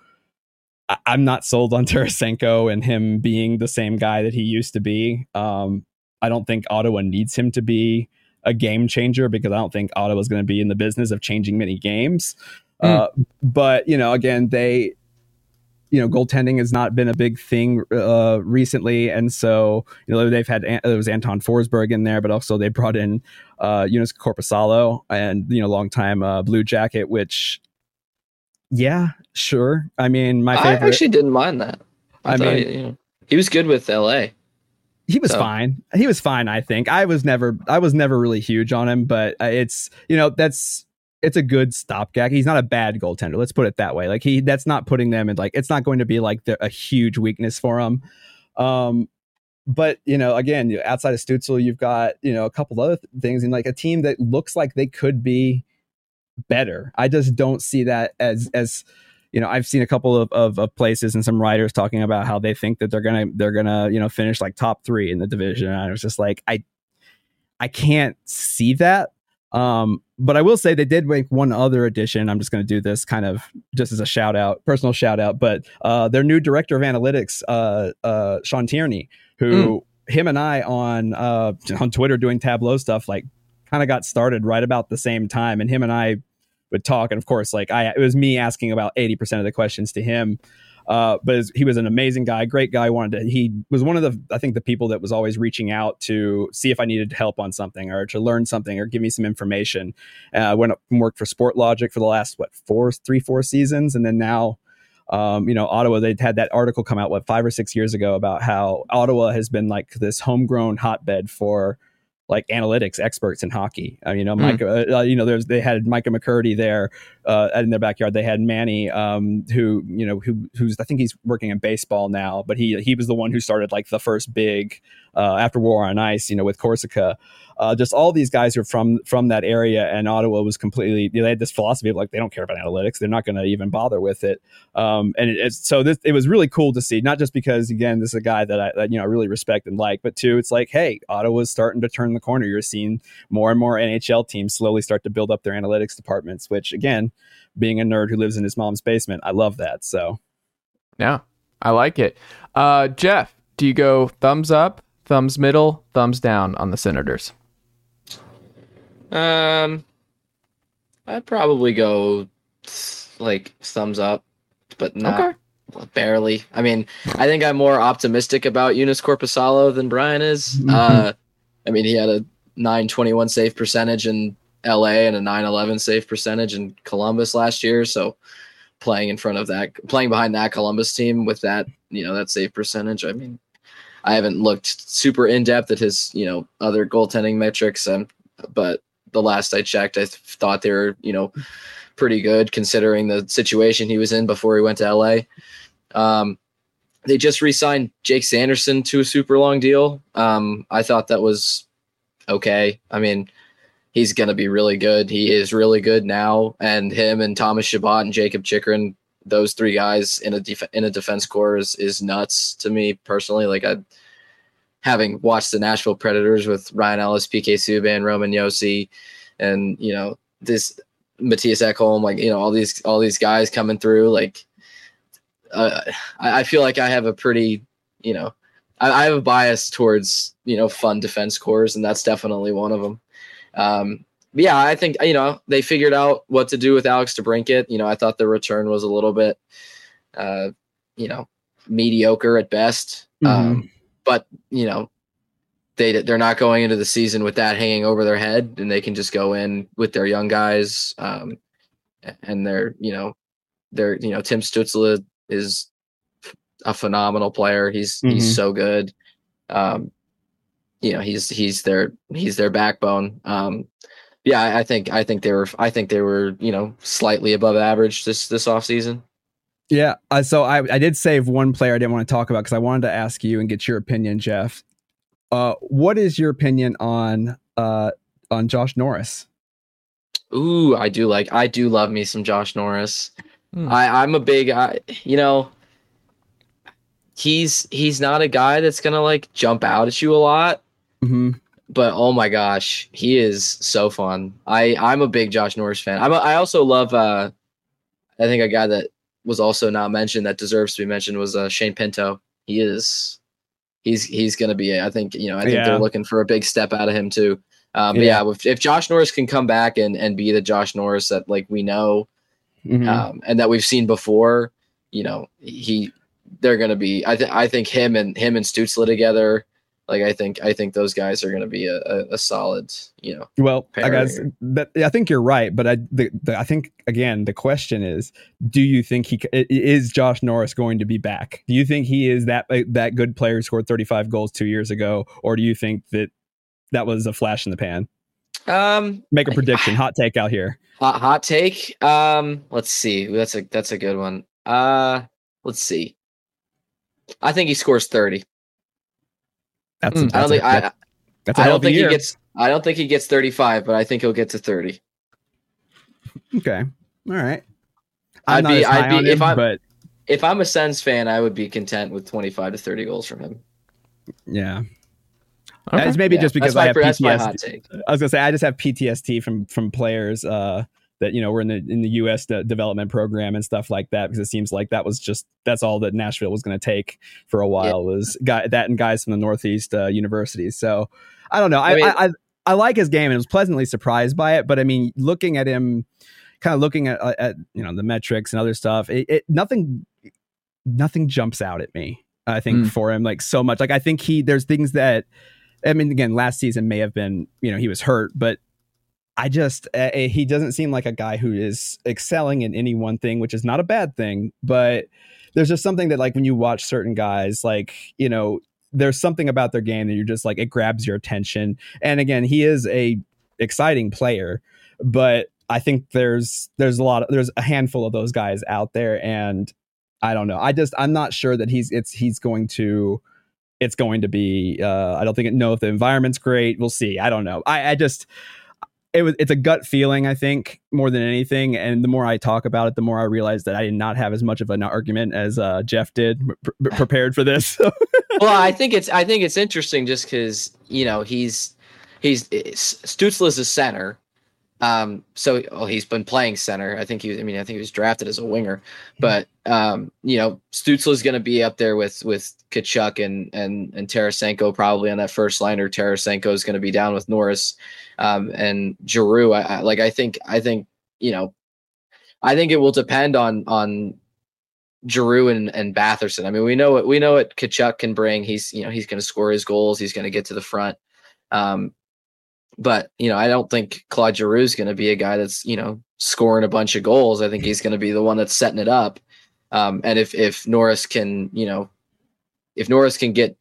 I, I'm not sold on [LAUGHS] Tarasenko and him being the same guy that he used to be. Um, I don't think Ottawa needs him to be a game changer because I don't think Ottawa is going to be in the business of changing many games. Mm. Uh, but you know, again, they, you know, goaltending has not been a big thing uh, recently, and so you know they've had there was Anton Forsberg in there, but also they brought in uh, Joonas Korpisalo and you know long time uh, Blue Jacket, which yeah, sure. I mean, my favorite. I actually didn't mind that. I, I mean, he, you know, he was good with LA he was so. fine. He was fine. I think I was never I was never really huge on him, but uh, it's you know that's it's a good stopgap. He's not a bad goaltender. Let's put it that way. Like he that's not putting them in like it's not going to be like the, a huge weakness for him. Um, but you know, again, outside of Stützle, you've got you know a couple other things and like a team that looks like they could be better. I just don't see that as as you know, I've seen a couple of, of, of, places and some writers talking about how they think that they're gonna they're gonna you know finish like top three in the division. And I was just like, I I can't see that. Um, but I will say they did make one other addition. I'm just going to do this kind of just as a shout out, personal shout out. But uh, their new director of analytics, uh, uh, Sean Tierney, who mm. him and I on uh, on Twitter doing Tableau stuff, like kind of got started right about the same time. And him and I would talk. And of course, like I, it was me asking about 80% of the questions to him. Uh, but he was an amazing guy, great guy. Wanted to, he was one of the, I think the people that was always reaching out to see if I needed help on something or to learn something or give me some information. Uh, went up and worked for Sportlogiq for the last, what, four, three, four seasons. And then now, um, you know, Ottawa, they'd had that article come out, what, five or six years ago about how Ottawa has been like this homegrown hotbed for like analytics experts in hockey. I mean, you know, Mike, mm. uh, you know, there's they had Micah McCurdy there uh, in their backyard. They had Manny, um, who you know, who who's I think he's working in baseball now, but he he was the one who started like the first big uh, after War on Ice, you know, with Corsica. Uh, just all these guys are from from that area, and Ottawa was completely. You know, they had this philosophy of like they don't care about analytics; they're not going to even bother with it. Um, and it, so this it was really cool to see, not just because again this is a guy that I that, you know really respect and like, but two, it's like hey, Ottawa's starting to turn the corner. You're seeing more and more NHL teams slowly start to build up their analytics departments, which again, being a nerd who lives in his mom's basement, I love that. So, yeah, I like it. Uh, Jeff, do you go thumbs up, thumbs middle, thumbs down on the Senators? Um, I'd probably go like thumbs up, but not okay. barely. I mean, I think I'm more optimistic about Joonas Korpisalo than Bryan is. Mm-hmm. Uh, I mean, he had a 921 save percentage in LA and a 911 save percentage in Columbus last year. So playing in front of that, playing behind that Columbus team with that, you know, that save percentage. I mean, I haven't looked super in depth at his, you know, other goaltending metrics, and but the last I checked, I th- thought they were, you know, pretty good considering the situation he was in before he went to LA. Um, they just re-signed Jake Sanderson to a super long deal. Um, I thought that was okay. I mean, he's going to be really good. He is really good now, and him and Thomas Chabot and Jakob Chychrun, those three guys in a def- in a defense core is, is nuts to me personally. Like I, having watched the Nashville Predators with Ryan Ellis, PK Subban, Roman Josi, and you know this Mattias Ekholm, like you know all these all these guys coming through. Like uh, I, I feel like I have a pretty you know I, I have a bias towards you know fun defense cores, and that's definitely one of them. Um, yeah, I think you know they figured out what to do with Alex DeBrincat. You know, I thought the return was a little bit, uh, you know, mediocre at best. Mm-hmm. Um, but you know, they they're not going into the season with that hanging over their head, and they can just go in with their young guys. Um, and they're you know, they're you know Tim Stützle is a phenomenal player. He's mm-hmm. he's so good. Um, you know, he's he's their he's their backbone. Um, yeah, I, think I think they were I think they were you know slightly above average this this off season. Yeah, uh, so I I did save one player I didn't want to talk about because I wanted to ask you and get your opinion, Jeff. Uh, what is your opinion on uh, on Josh Norris. Ooh, I do like I do love me some Josh Norris. Hmm. I I'm a big I you know he's he's not a guy that's gonna like jump out at you a lot, hmm but oh my gosh, he is so fun. I I'm a big Josh Norris fan. I'm a, I also love uh I think a guy that was also not mentioned that deserves to be mentioned was uh, Shane Pinto. He is he's he's gonna be I think you know I think Yeah. they're looking for a big step out of him too. Um, but Yeah. yeah, if, if Josh Norris can come back and and be the Josh Norris that like we know Mhm. um, and that we've seen before, you know, he they're gonna be. I think I think him and him and Stützle together. Like I think I think those guys are gonna be a, a, a solid. You know, Well, I that I think you're right, but I the, the, I think again the question is, do you think he is Josh Norris going to be back? Do you think he is that that good player who scored 35 goals two years ago, or do you think that that was a flash in the pan? um, Make a prediction, hot take out here. hot, hot take. Um, let's see. That's a that's a good one. Uh, let's see. I think he scores thirty. That's, Mm. that's I don't a, think I. that's a I don't of a think he gets. I don't think he gets thirty-five, but I think he'll get to thirty. okay. All right. I'd I'm not be- as high I'd be- on if him, I'm- but If I'm a Sens fan, I would be content with twenty-five to thirty goals from him. yeah, Okay. it's maybe Yeah, just because that's my, I have that's my hot PTSD. take. I was gonna say I just have PTSD from from players uh, that you know were in the in the U.S. de- development program and stuff like that because it seems like that was just that's all that Nashville was going to take for a while was guy that and guys from the Northeast uh, universities. So I don't know. I I mean- I, I I like his game and was pleasantly surprised by it. But I mean, looking at him, kind of looking at, at you know the metrics and other stuff, it, it nothing nothing jumps out at me. I think Mm. for him like so much. Like I think he there's things that I mean, again, last season may have been, you know, he was hurt, but I just, uh, he doesn't seem like a guy who is excelling in any one thing, which is not a bad thing. But there's just something that, like, when you watch certain guys, like, you know, there's something about their game that you're just like, it grabs your attention. And again, he is a exciting player, but I think there's, there's a lot of, there's a handful of those guys out there. And I don't know. I just, I'm not sure that he's, it's, he's going to, it's going to be uh i don't think it know if the environment's great we'll see i don't know i i just it was it's a gut feeling i think more than anything. And the more i talk about it the more i realize that i did not have as much of an argument as uh jeff did pr- pr- prepared for this. [LAUGHS] Well, I think it's I think it's interesting just because you know he's he's Stützle is a center, um. So well, he's been playing center. I think he. I mean, I think he was drafted as a winger, but um, you know, Stützle is going to be up there with with Tkachuk and and and Tarasenko probably on that first line, or Tarasenko is going to be down with Norris, um, and Giroux. I, I like. I think. I think you know. I think it will depend on on Giroux and, and Batherson. I mean, we know what we know what Tkachuk can bring. He's you know he's going to score his goals. He's going to get to the front. Um, but you know, I don't think Claude Giroux is going to be a guy that's you know scoring a bunch of goals. I think he's going to be the one that's setting it up. Um, and if if Norris can you know if Norris can get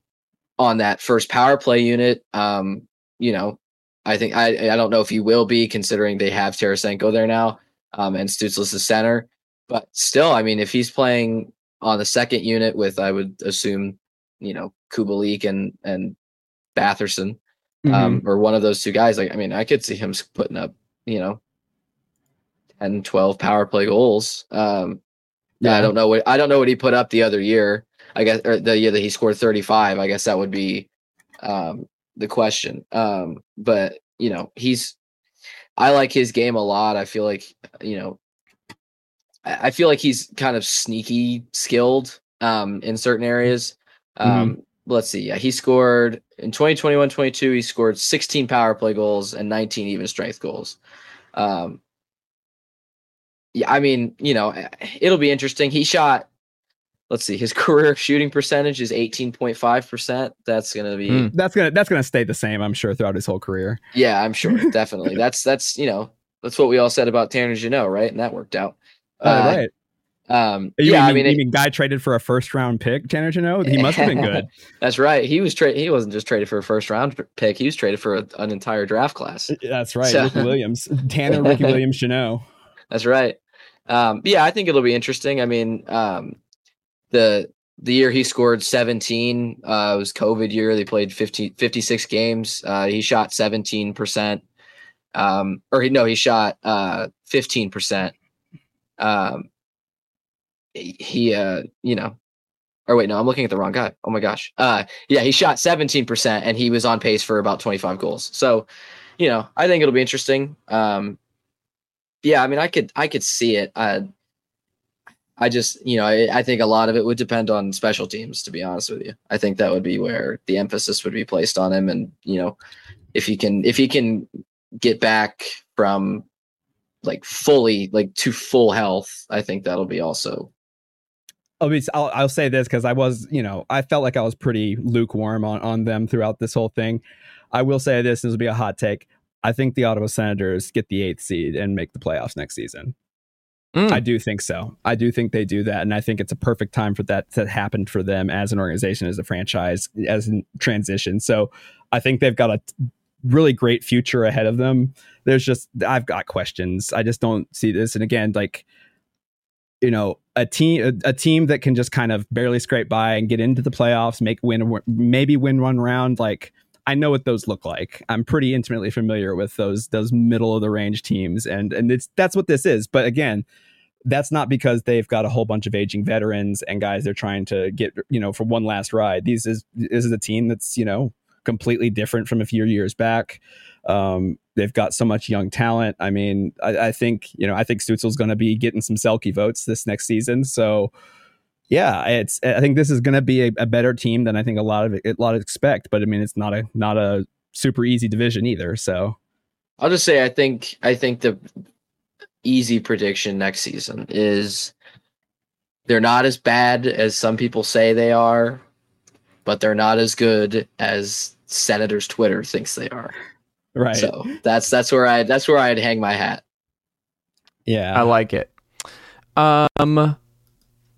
on that first power play unit, um, you know, I think I I don't know if he will be considering they have Tarasenko there now, um, and Stützle's the center. But still, I mean, if he's playing on the second unit with, I would assume, you know, Kubalik and and Batherson, Mm-hmm. um, or one of those two guys. Like, I mean, I could see him putting up, you know, 10, 12 power play goals. Um, yeah, I don't know what I don't know what he put up the other year. I guess or the year that he scored 35. I guess that would be um, the question. Um, but you know, he's I like his game a lot. I feel like you know, I, I feel like he's kind of sneaky skilled um, in certain areas. Um, Let's see. Yeah, he scored in 2021 22. He scored 16 power play goals and 19 even strength goals. Um, yeah, I mean, you know, eh, it'll be interesting. He shot, let's see, his [LAUGHS] career shooting percentage is 18.5%. That's going to be, Hmm. that's gonna that's gonna stay the same i'm sure throughout his whole career yeah, I'm sure. [LAUGHS] Definitely. That's, that's, you know, that's what we all said about Tanner Jeannot, right? And that worked out. uh, Uh, right Um, you yeah, mean, I mean, it- mean guy traded for a first round pick tanner Jeannot? he must have been good [LAUGHS] that's right. He was traded. He wasn't just traded for a first round pick. He was traded for a, an entire draft class. that's right So- ricky williams [LAUGHS] tanner ricky [LAUGHS] williams Jeannot. That's right. Um, yeah, I think it'll be interesting. I mean, um, the the year he scored 17 uh, was COVID year. They played 50, 56 games. Uh, he shot 17%. Um, or he no, he shot uh 15%. Um, he uh, you know, or wait, no, I'm looking at the wrong guy. Oh my gosh. Uh, yeah, he shot 17% and he was on pace for about 25 goals. So, you know, I think it'll be interesting. Um, yeah, I mean, I could, I could see it. Uh, I just, you know, I, I, think a lot of it would depend on special teams, to be honest with you. I think that would be where the emphasis would be placed on him. And, you know, if he can, if he can get back from like fully, like to full health, I think that'll be also. I'll, be, I'll, I'll say this because I was, you know, I felt like I was pretty lukewarm on, on them throughout this whole thing. I will say this, this will be a hot take. I think the Ottawa Senators get the eighth seed and make the playoffs next season. Mm. I do think so. I do think they do that, and I think it's a perfect time for that to happen for them as an organization, as a franchise, as in transition. So, I think they've got a really great future ahead of them. There's just I've got questions. I just don't see this. And again, like you know, a team a, a team that can just kind of barely scrape by and get into the playoffs, make win maybe win one round, like I know what those look like. I'm pretty intimately familiar with those those middle of the range teams, and and it's that's what this is. But again, that's not because they've got a whole bunch of aging veterans and guys they're trying to get you know for one last ride. These is this is a team that's you know completely different from a few years back. Um, they've got so much young talent. I mean, I, I think you know I think Stützle's going to be getting some Selke votes this next season. So yeah, it's I think this is going to be a, a, better team than I think a lot of a lot of expect. But I mean, it's not a not a super easy division either. So I'll just say I think I think the easy prediction next season is they're not as bad as some people say they are, but they're not as good as Senators Twitter thinks they are. Right. So that's that's where I that's where I'd hang my hat. Yeah, I like it. Um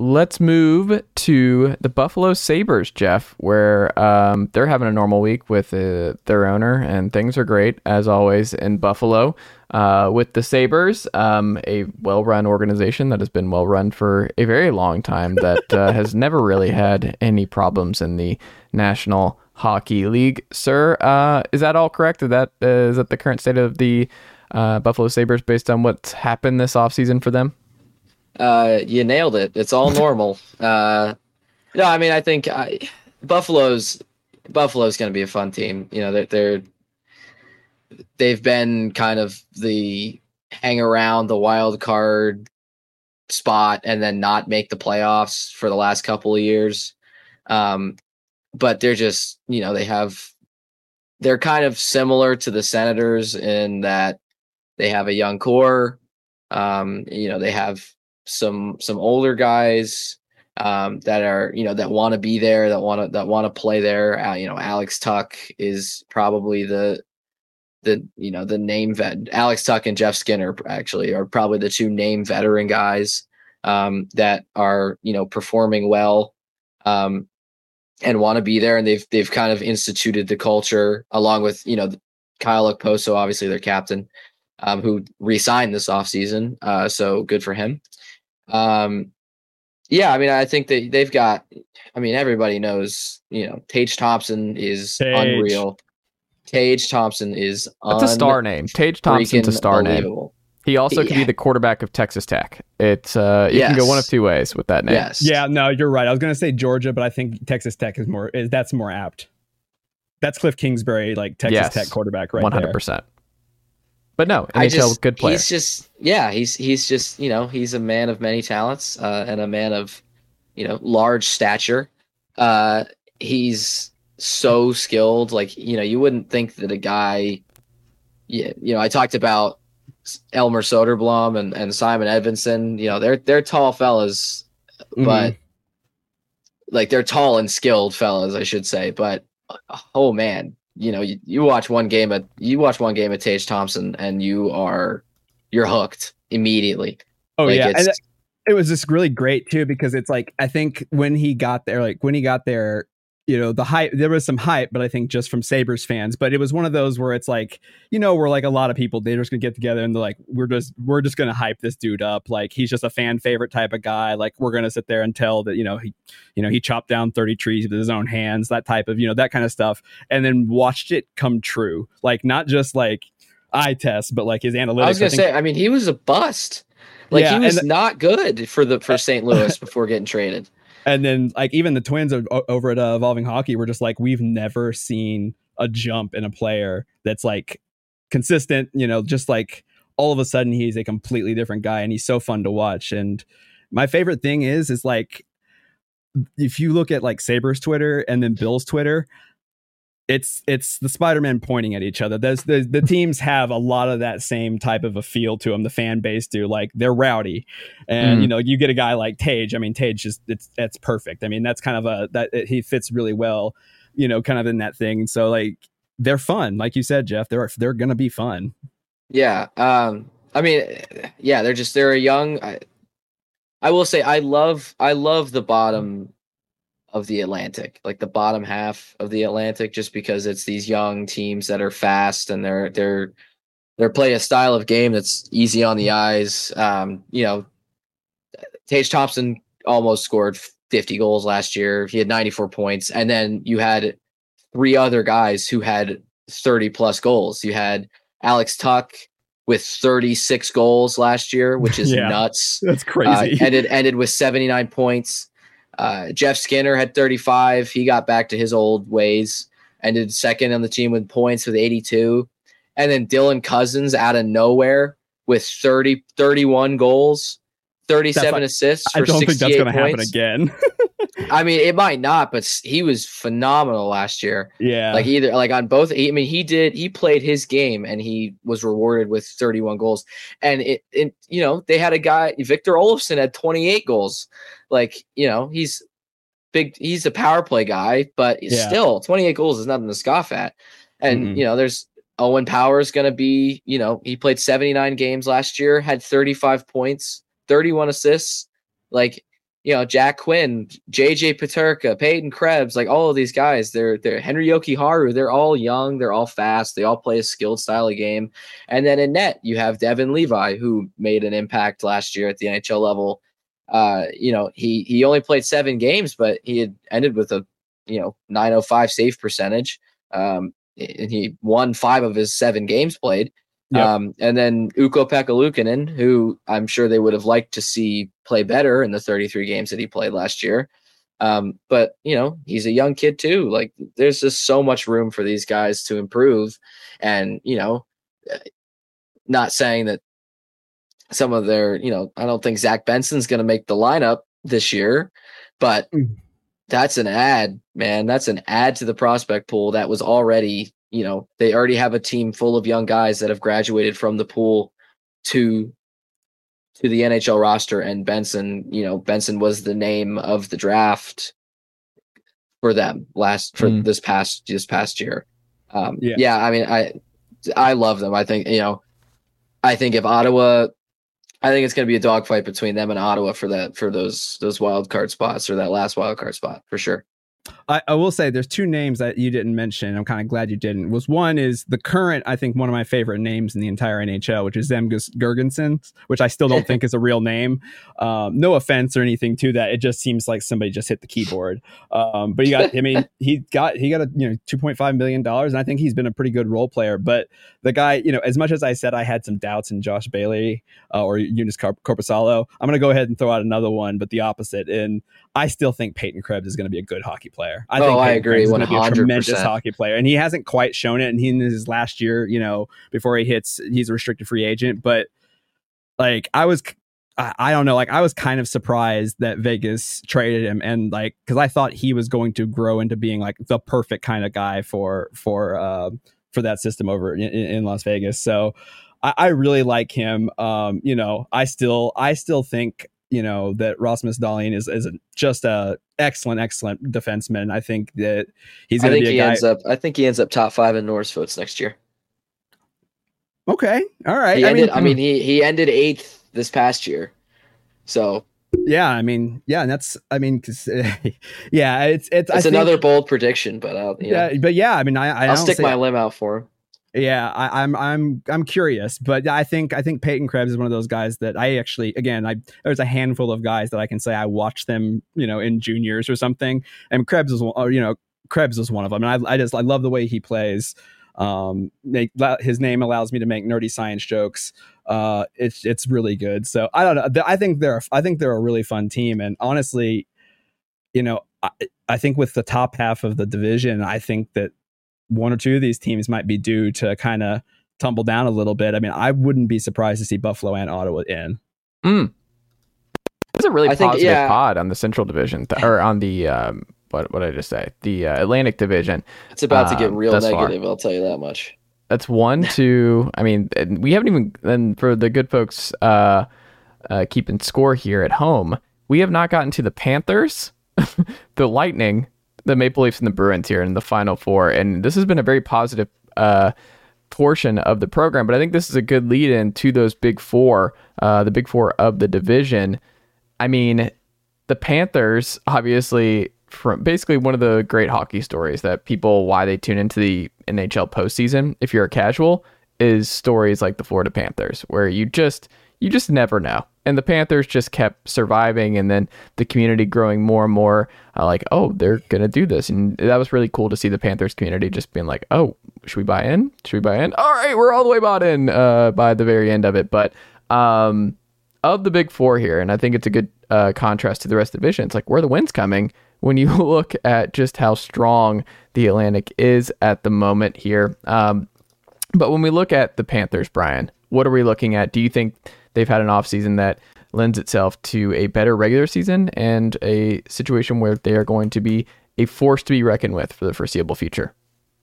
let's move to the Buffalo Sabres, Jeff, where um, they're having a normal week with uh, their owner, and things are great as always in Buffalo. Uh, with the Sabres, um, a well run organization that has been well run for a very long time, that uh, [LAUGHS] has never really had any problems in the National Hockey League. Sir, uh, is that all correct? Is that, uh, is that the current state of the uh, Buffalo Sabres based on what's happened this offseason for them? Uh, you nailed it. It's all normal. [LAUGHS] uh, no, I mean, I think I, Buffalo's Buffalo's going to be a fun team. You know, they're, they're they've been kind of the hang around the wild card spot and then not make the playoffs for the last couple of years. Um, but they're just, you know, they have they're kind of similar to the Senators in that they have a young core. Um, you know, they have some some older guys um, that are you know that want to be there, that want to that want to play there. Uh, you know, Alex Tuch is probably the the you know the name vet. Alex Tuch and Jeff Skinner actually are probably the two name veteran guys um, that are you know performing well um, and want to be there. And they've they've kind of instituted the culture along with you know Kyle Okposo, obviously their captain, um, who re-signed this offseason. Uh, so good for him. Um, yeah, I mean, I think that they've got. I mean, everybody knows. You know, Tage Thompson is Tage. unreal. Tage Thompson is. That's a star name. Tage Thompson's a star name. He also could be the quarterback of Texas Tech. It's uh, you yes. can go one of two ways with that name. Yes. Yeah. No, you're right. I was going to say Georgia, but I think Texas Tech is more. Is that's more apt. That's Cliff Kingsbury, like Texas yes. Tech quarterback, right? One hundred percent. But no, NHL, just, good player. He's just yeah, he's he's just you know he's a man of many talents uh, and a man of you know large stature. Uh, he's so skilled, like you know you wouldn't think that a guy. Yeah, you know I talked about Elmer Soderblom and, and Simon Edvinsson. You know they're they're tall fellas, mm-hmm. but like they're tall and skilled fellas, I should say. But oh man, you know, you, you watch one game at you watch one game at Tage Thompson and you are you're hooked immediately. Oh like yeah. And it was just really great too because it's like I think when he got there, like when he got there, you know the hype there was some hype but i think just from sabres fans but it was one of those where it's like you know we're like a lot of people they're just gonna get together and they're like we're just we're just gonna hype this dude up like he's just a fan favorite type of guy like we're gonna sit there and tell that you know he you know he chopped down 30 trees with his own hands that type of you know that kind of stuff and then watched it come true like not just like eye test, but like his analytics. I was gonna think- say, I mean, he was a bust. Like Yeah, he was not good for the for St. Louis before getting traded. And then like even the twins over at uh, evolving hockey were just like we've never seen a jump in a player that's like consistent you know just like all of a sudden he's a completely different guy and he's so fun to watch. And my favorite thing is is like if you look at like saber's twitter and then bill's twitter it's it's the spider-man pointing at each other There's, the, the teams have a lot of that same type of a feel to them the fan base do like they're rowdy and Mm. you know you get a guy like tage i mean tage just it's that's perfect i mean that's kind of a that it, he fits really well you know kind of in that thing so like they're fun like you said jeff they're they're gonna be fun Yeah. Um. I mean, yeah, they're just they're a young. I, I will say I love I love the bottom of the Atlantic, like the bottom half of the Atlantic, just because it's these young teams that are fast and they're they're they're play a style of game that's easy on the eyes. Um. You know, Tage Thompson almost scored 50 goals last year. He had 94 points, and then you had three other guys who had 30 plus goals. You had Alex Tuch with 36 goals last year, which is [LAUGHS] Yeah. nuts. that's Uh, crazy ended ended with 79 points. Uh, Jeff Skinner had 35. He got back to his old ways. Ended second on the team with points with 82. And then Dylan Cozens out of nowhere with 30 31 goals, 37 like- assists for i don't think that's gonna happen again [LAUGHS] [LAUGHS] I mean, it might not, but he was phenomenal last year. Yeah. Like either like on both he, i mean he did he played his game and he was rewarded with 31 goals. And it, it you know they had a guy victor olofsson had 28 goals. Like you know he's big he's a power play guy but Yeah. still 28 goals is nothing to scoff at. And Mm-mm. you know there's owen power is going to be you know he played 79 games last year had 35 points 31 assists. Like you know, Jack Quinn, JJ Peterka, Peyton Krebs, like all of these guys, they're they're Henri Jokiharju, they're all young, they're all fast, they all play a skilled style of game. And then in net, you have Devon Levi, who made an impact last year at the NHL level. Uh, you know, he he only played seven games, but he had ended with a you know 905 save percentage. Um, and he won five of his seven games played. Yep. Um, and then Ukko-Pekka Luukkonen, who I'm sure they would have liked to see play better in the 33 games that he played last year. Um, but you know, he's a young kid too. Like there's just so much room for these guys to improve. And, you know, uh, not saying that some of their, you know, I don't think Zach Benson's gonna make the lineup this year, but Mm. that's an ad, man. That's an add to the prospect pool that was already, you know, they already have a team full of young guys that have graduated from the pool to to the NHL roster and Benson, you know, Benson was the name of the draft for them last for Mm. this past this past year. Um Yeah. yeah, I mean I I love them. I think, you know, I think if Ottawa I think it's going to be a dogfight between them and Ottawa for that for those those wild card spots or that last wild card spot for sure. I, I will say there's two names that you didn't mention. I'm kind of glad you didn't. Was one is the current, I think one of my favorite names in the entire NHL, which is Zemgus Girgensons, which I still don't think is a real name. [LAUGHS] Um, no offense or anything to that. It just seems like somebody just hit the keyboard. Um, but he got, I mean, [LAUGHS] he got he got a you know 2.5 million dollars, and I think he's been a pretty good role player. But the guy, you know, as much as I said I had some doubts in Josh Bailey uh, or Eunice Corp- Korpisalo, I'm going to go ahead and throw out another one, but the opposite. And I still think Peyton Krebs is going to be a good hockey player. I Oh, think I Peyton agree, Krebs is gonna be a 100%. tremendous hockey player, and he hasn't quite shown it. And he in his last year, you know, before he hits, he's a restricted free agent. But like, I was, I, I don't know, like I was kind of surprised that Vegas traded him, and like because I thought he was going to grow into being like the perfect kind of guy for for uh, for that system over in, in Las Vegas. So. I, I really like him. Um, you know, I still, I still think you know that Rasmus Dahlin is is a, just a excellent, excellent defenseman. I think that he's going to be a he guy. ends up I think he ends up top 5 in Norris votes next year. okay, all right. He I ended mean, I mean he he ended 8th this past year. So, yeah. I mean, yeah. And that's, I mean, 'cause, [LAUGHS] yeah. It's it's, I it's think- another bold prediction, but I'll you know, Yeah, but yeah. I mean, I, I I'll stick say- my limb out for him. Yeah, I, I'm I'm I'm curious, but I think I think Peyton Krebs is one of those guys that I actually again I there's a handful of guys that I can say I watched them you know in juniors or something, and Krebs was one- you know Krebs was one of them, and I I just I love the way he plays. Um, make, his name allows me to make nerdy science jokes. Uh, it's it's really good. So I don't know. I think they're I think they're a really fun team, and honestly, you know, I, I think with the top half of the division, I think that one or two of these teams might be due to kind of tumble down a little bit. I mean, I wouldn't be surprised to see Buffalo and Ottawa in. Mm. It's a really I think, positive yeah. pod on the Central Division, th- or on the um, what what did I just say? The uh, Atlantic Division. It's about to get Um, real thus far. negative. I'll tell you that much. That's one, [LAUGHS] two. I mean, and we haven't even. And for the good folks uh, uh, keeping score here at home, we have not gotten to the Panthers, [LAUGHS] the Lightning, the Maple Leafs, and the Bruins here in the final four. And this has been a very positive uh, portion of the program. But I think this is a good lead in to those big four, uh, the big four of the division. I mean, the Panthers, obviously, from basically one of the great hockey stories that people why they tune into the NHL postseason, if you're a casual, is stories like the Florida Panthers, where you just you just never know. And the Panthers just kept surviving, and then the community growing more and more uh, like, oh, they're gonna do this, and that was really cool to see the Panthers community just being like, oh, should we buy in? Should we buy in? All right, we're all the way bought in uh, by the very end of it, but um, of the big four here, and I think it's a good uh, contrast to the rest of the division. It's like where the wins coming [LAUGHS] when you [LAUGHS] look at just how strong the Atlantic is at the moment here. Um, but when we look at the Panthers, Bryan, what are we looking at? Do you think they've had an offseason that lends itself to a better regular season and a situation where they are going to be a force to be reckoned with for the foreseeable future?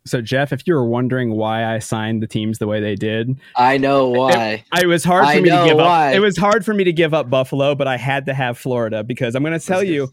So Jeff, if you were wondering why I signed the teams the way they did, I know why. I it was hard for I me to give why. up. It was hard for me to give up Buffalo, but I had to have Florida because I'm going to tell you,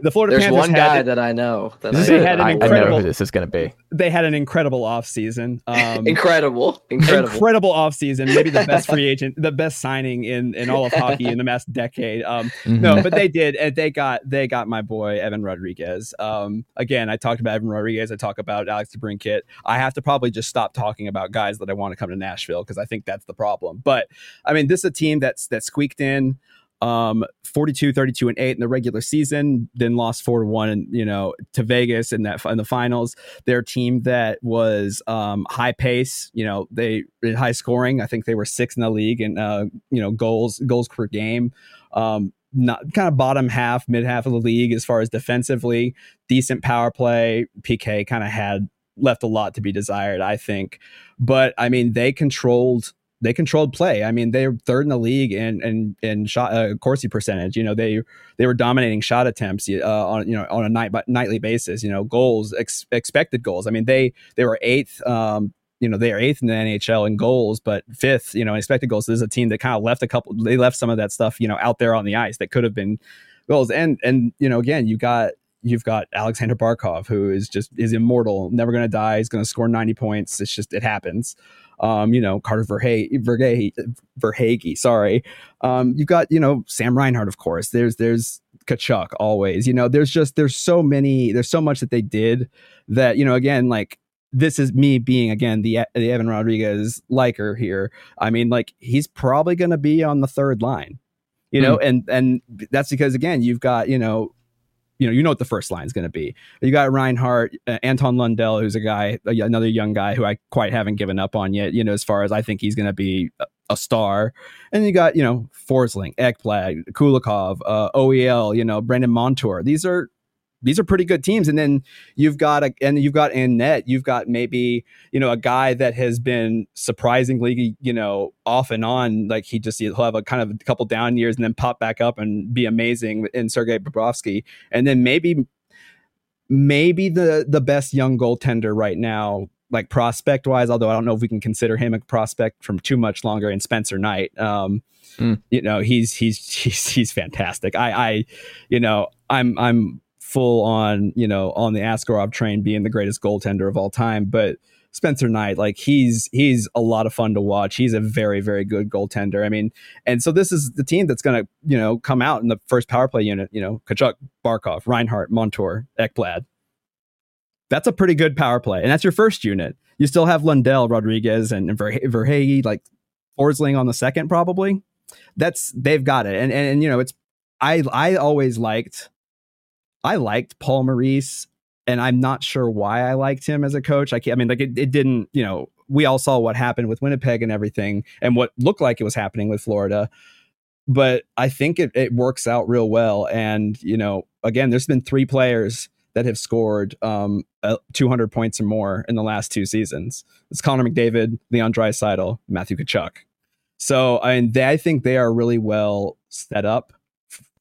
the Florida There's Panthers one guy it- that I know. That This I They had an I- I know incredible- who this is going to be. they had an incredible offseason. [LAUGHS] Um, incredible, incredible. incredible offseason, maybe the best [LAUGHS] free agent, the best signing in in all of hockey in the [LAUGHS] last decade. Um, Mhm. no, but they did, and they got they got my boy Evan Rodrigues. Um, again, I talked about Evan Rodrigues. I talk about Alex DeBrincat. I have to probably just stop talking about guys that I want to come to Nashville because I think that's the problem. But I mean, this is a team that's that squeaked in um 42 32 and 8 in the regular season then lost 4 to 1 you know to Vegas in that in the finals. Their team that was um high pace you know they high scoring. I think they were 6 in the league and uh you know goals goals per game. Um not kind of bottom half mid half of the league as far as defensively. Decent power play. PK kind of had left a lot to be desired I think. But I mean they controlled they controlled play. I mean, they're third in the league in in, in shot uh, Corsi percentage. You know, they they were dominating shot attempts uh, on you know on a night by nightly basis. You know, goals ex- expected goals. I mean, they they were eighth. Um, you know, they are eighth in the NHL in goals, but fifth, you know, expected goals. This is a team that kind of left a couple. They left some of that stuff, you know, out there on the ice that could have been goals. And and you know, again, you got you've got Alexander Barkov, who is just is immortal, never going to die. He's going to score ninety points. It's just it happens um, you know, Carter Verhaeghe, Verhaeghe, Verhaeghe sorry. Um, you've got, you know, Sam Reinhart, of course. There's, there's Tkachuk always, you know, there's just, there's so many, there's so much that they did that, you know, again, like this is me being, again, the, the Evan Rodrigues liker here. I mean, like he's probably going to be on the third line, you know, and, and that's because, again, you've got, you know, you know, you know what the first line is going to be. You got Reinhart, uh, Anton Lundell, who's a guy, another young guy who I quite haven't given up on yet. You know, as far as I think he's going to be a, a star, and you got you know Forsling, Ekblad, Kulikov, uh, OEL, you know Brandon Montour. These are these are pretty good teams, and then you've got a and you've got in net, you've got maybe you know a guy that has been surprisingly you know off and on, like he just he'll have a kind of a couple down years and then pop back up and be amazing in Sergei Bobrovsky. And then maybe maybe the the best young goaltender right now like prospect wise although i don't know if we can consider him a prospect from too much longer in spencer knight. Um Mm. you know he's he's [LAUGHS] he's he's fantastic. I i you know i'm i'm full on you know on the askarov train being the greatest goaltender of all time but Spencer Knight, like he's he's a lot of fun to watch. He's a very very good goaltender. I mean, and so this is the team that's going to you know come out in the first power play unit. You know, Tkachuk, Barkov, Reinhart, Montour, Ekblad. That's a pretty good power play, and that's your first unit. You still have Lundell, Rodrigues, and Verhe- Verhaeghe, like Forsling on the second, probably. That's they've got it, and and, and you know it's I I always liked I liked Paul Maurice and I'm not sure why I liked him as a coach. I, I mean, like it, it didn't, you know, we all saw what happened with Winnipeg and everything, and what looked like it was happening with Florida. But I think it, it works out real well. And you know, again, there's been three players that have scored um, uh, 200 points or more in the last two seasons. It's Connor McDavid, Leon Draisaitl, Matthew Tkachuk. So I mean, I think they are really well set up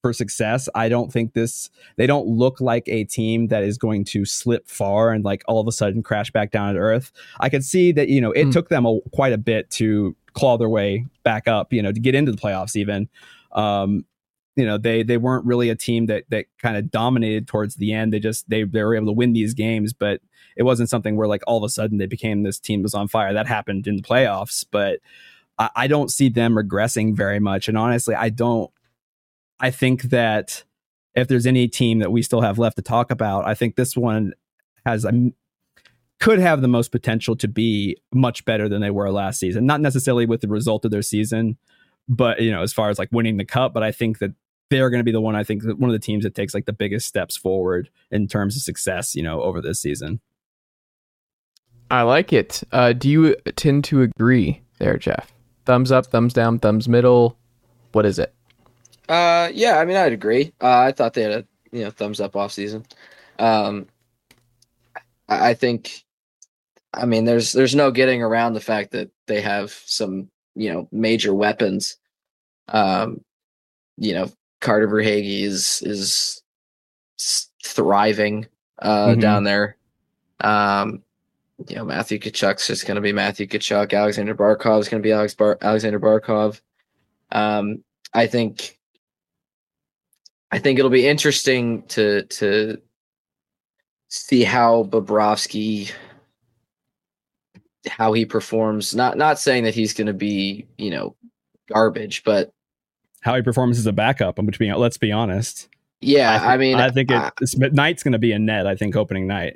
for success. I don't think this they don't look like a team that is going to slip far and like all of a sudden crash back down to earth. I could see that you know it mm. took them a, quite a bit to claw their way back up, you know, to get into the playoffs even. Um, you know, they they weren't really a team that that kind of dominated towards the end. They just they they were able to win these games, but it wasn't something where like all of a sudden they became this team was on fire. That happened in the playoffs, but I, I don't see them regressing very much. And honestly, I don't I think that if there's any team that we still have left to talk about, I think this one has a could have the most potential to be much better than they were last season. Not necessarily with the result of their season, but you know, as far as like winning the cup, but I think that they're going to be the one I think one of the teams that takes like the biggest steps forward in terms of success, you know, over this season. I like it. Uh, do you tend to agree there, Jeff? Thumbs up, thumbs down, thumbs middle. What is it? Uh, yeah, I mean, I'd agree. Uh, I thought they had a you know thumbs up off season. Um, I, I think, I mean, there's there's no getting around the fact that they have some you know major weapons. Um, you know, Carter Verhaeghe is is thriving uh mm-hmm. down there. Um, you know, Matthew Tkachuk's just going to be Matthew Tkachuk. Alexander Barkov is going to be Alex Bar- Alexander Barkov. Um, I think I think it'll be interesting to to see how Bobrovsky how he performs. Not not saying that he's going to be you know garbage, but how he performs as a backup. Which being let's be honest. Yeah, I, think, I mean, I think it, it's, night's going to be a net. I think opening night.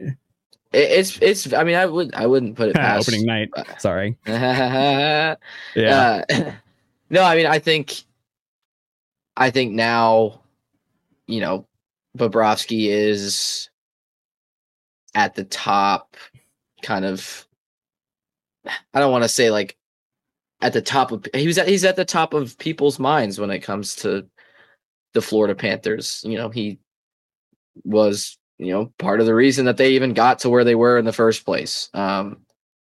It's it's. I mean, I would I wouldn't put it [LAUGHS] past opening night. Sorry. [LAUGHS] yeah. Uh, [LAUGHS] no, I mean, I think. I think now you know, Bobrovsky is at the top, kind of. I don't want to say like at the top of he was at he's at the top of people's minds when it comes to the Florida Panthers. You know, he was you know part of the reason that they even got to where they were in the first place. Um,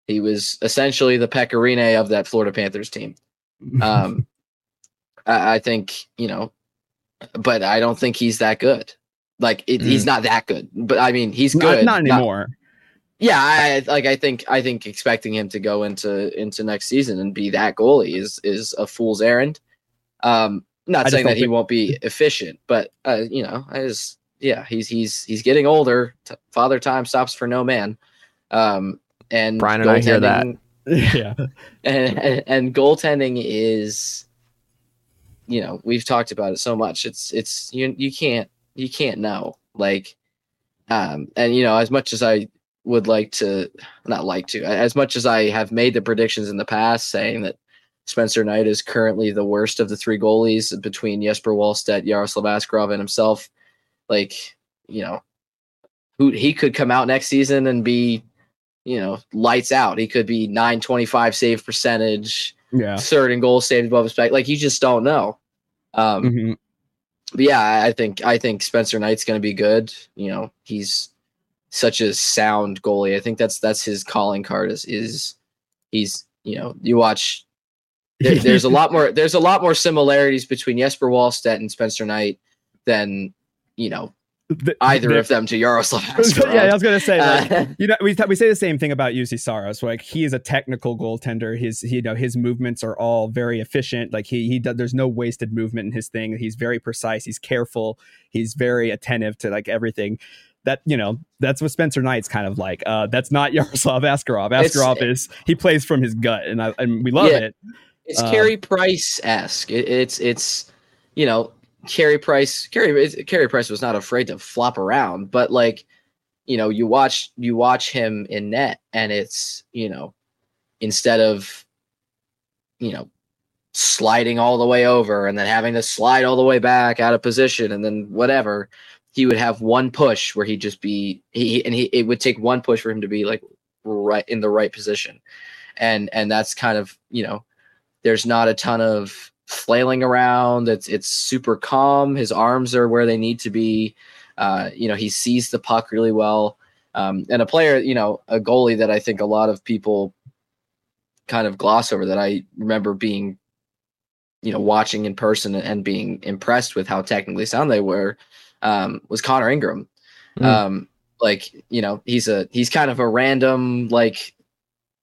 he was essentially the Pekka Rinne of that Florida Panthers team. Um, [LAUGHS] I, I think you know but I don't think he's that good. Like it, mm. he's not that good, but I mean he's good. Not, not anymore. Not, yeah, I like. I think. I think expecting him to go into into next season and be that goalie is is a fool's errand. Um, not saying that he won't be efficient, but uh, you know, I just yeah, he's he's he's getting older. Father time stops for no man. Um, and Bryan and I hear that. [LAUGHS] yeah, [LAUGHS] and, and and goaltending is you know we've talked about it so much. It's it's you you can't you can't know. Like um and you know as much as i would like to not like to as much as i have made the predictions in the past saying that spencer knight is currently the worst of the three goalies between jesper wallstedt yaroslav askarov and himself like you know who he could come out next season and be you know lights out. He could be 925 save percentage yeah. third and goal saved above his back. Like you just don't know. Um, mm-hmm. But yeah, I think I think Spencer Knight's going to be good. You know, he's such a sound goalie. I think that's that's his calling card. Is is he's you know you watch. There, there's a lot more. There's a lot more similarities between Jesper Wallstedt and Spencer Knight than you know the, either the, of them to Yaroslav. [LAUGHS] Askarov. Yeah, I was gonna say, like, uh, you know, we we say the same thing about Juuse Saros. Like he is a technical goaltender. His he, you know his movements are all very efficient. Like he he does, there's no wasted movement in his thing. He's very precise. He's careful. He's very attentive to like everything. That you know, that's what Spencer Knight's kind of like. Uh, that's not [LAUGHS] Yaroslav Askarov. Askarov is he plays from his gut, and I and we love yeah, it. It's uh, Carey Price esque. It, it's it's you know Carey Price, Carey Carey Price was not afraid to flop around, but like, you know, you watch you watch him in net, and it's you know, instead of, you know, sliding all the way over and then having to slide all the way back out of position and then whatever, he would have one push where he'd just be he and he it would take one push for him to be like right in the right position, and and that's kind of you know there's not a ton of flailing around. It's it's super calm. His arms are where they need to be. Uh, you know, he sees the puck really well. Um, and a player, you know, a goalie that I think a lot of people kind of gloss over that I remember being, you know, watching in person and being impressed with how technically sound they were, um, was Connor Ingram. Mm. Um, like, you know, he's a he's kind of a random like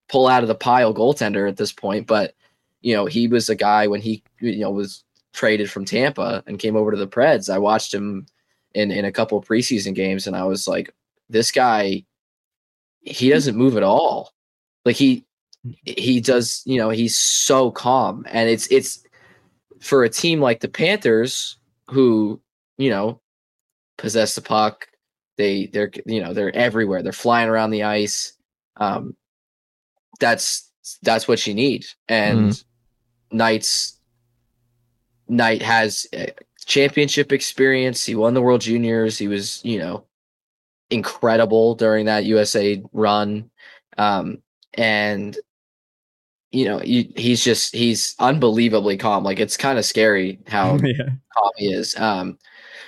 pull out of the pile goaltender at this point, but you know, he was a guy when he you know was traded from Tampa and came over to the Preds. I watched him in in a couple preseason games, and I was like, this guy, he doesn't move at all. Like he he does, you know, he's so calm, and it's it's for a team like the Panthers who you know possess the puck. They they're you know they're everywhere. They're flying around the ice. Um, that's that's what you need, and mm. Knight's Knight has championship experience. He won the World Juniors. He was, you know, incredible during that USA run. Um, and you know, he, he's just he's unbelievably calm. Like it's kind of scary how [LAUGHS] yeah. calm he is. Um,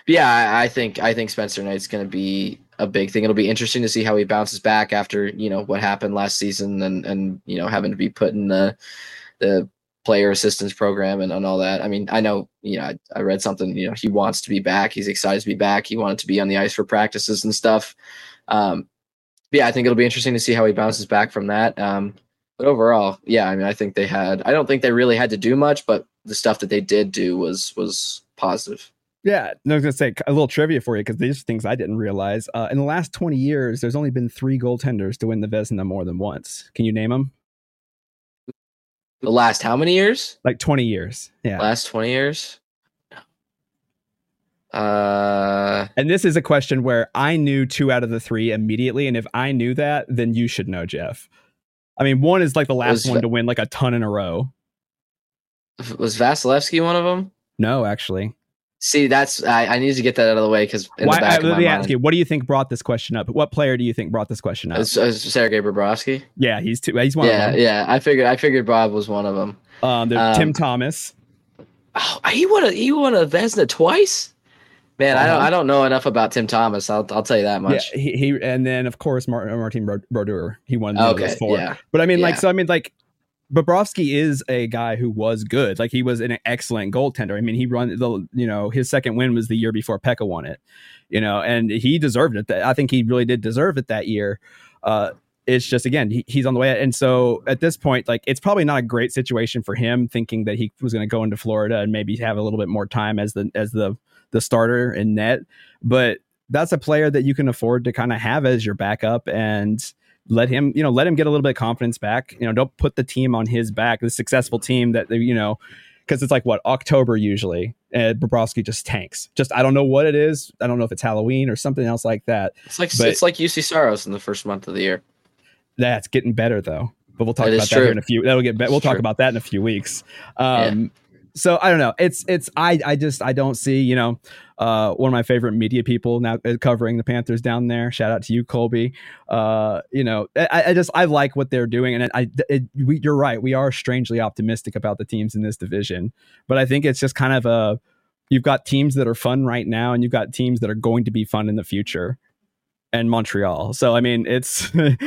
yeah, I, I, think I think Spencer Knight's going to be a big thing. It'll be interesting to see how he bounces back after you know what happened last season and and you know having to be put in the the player assistance program and, and all that. I mean, I know, you know, I, I, read something, you know, he wants to be back. He's excited to be back. He wanted to be on the ice for practices and stuff. Um, yeah, I think it'll be interesting to see how he bounces back from that. Um, but overall, yeah, I mean, I think they had, I don't think they really had to do much, but the stuff that they did do was, was positive. Yeah, no, I was gonna say a little trivia for you because these are things I didn't realize. Uh, in the last twenty years, there's only been three goaltenders to win the Vezina more than once. Can you name them? The last how many years? Like 20 years. Yeah. Last 20 years? Uh and this is a question where I knew two out of the three immediately. And if I knew that, then you should know, Jeff. I mean, one is like the last one to win like a ton in a row. Was Vasilevskiy one of them? No, actually. See, that's I, I need to get that out of the way because why? I, let me ask you, what do you think brought this question up? What player do you think brought this question up? It's, it's Sergei Bobrovsky. Yeah, he's two. He's one. Yeah, yeah. I figured. I figured Bob was one of them. Um, um Tim Thomas. Oh, he won a he won a Vezina twice. Man, uh-huh. I don't I don't know enough about Tim Thomas. I'll I'll tell you that much. Yeah, he, he and then of course Martin Martin Brodeur. He won okay, those four. Yeah. But I mean, yeah. like so. I mean, like Bobrovsky is a guy who was good. Like he was an excellent goaltender. I mean, he run the you know his second win was the year before Pekka won it. You know, and he deserved it. I think he really did deserve it that year. Uh, it's just again he, he's on the way, and so at this point, like it's probably not a great situation for him, thinking that he was going to go into Florida and maybe have a little bit more time as the as the the starter in net. But that's a player that you can afford to kind of have as your backup and let him, you know, let him get a little bit of confidence back. You know, don't put the team on his back, the successful team that, you know, because it's like what October usually, and Bobrovsky just tanks. Just I don't know what it is. I don't know if it's Halloween or something else like that. It's like but it's like Juuse Saros in the first month of the year. That's getting better though. But we'll talk about that here in a few. That'll get. Be- we'll talk about that in a few weeks. Um, so I don't know. It's it's I I just I don't see you know uh, one of my favorite media people now uh, covering the Panthers down there. Shout out to you, Colby. Uh, you know I, I, just I like what they're doing, and I it, we, you're right. We are strangely optimistic about the teams in this division, but I think it's just kind of a you've got teams that are fun right now, and you've got teams that are going to be fun in the future and Montreal. So I mean, it's [LAUGHS] like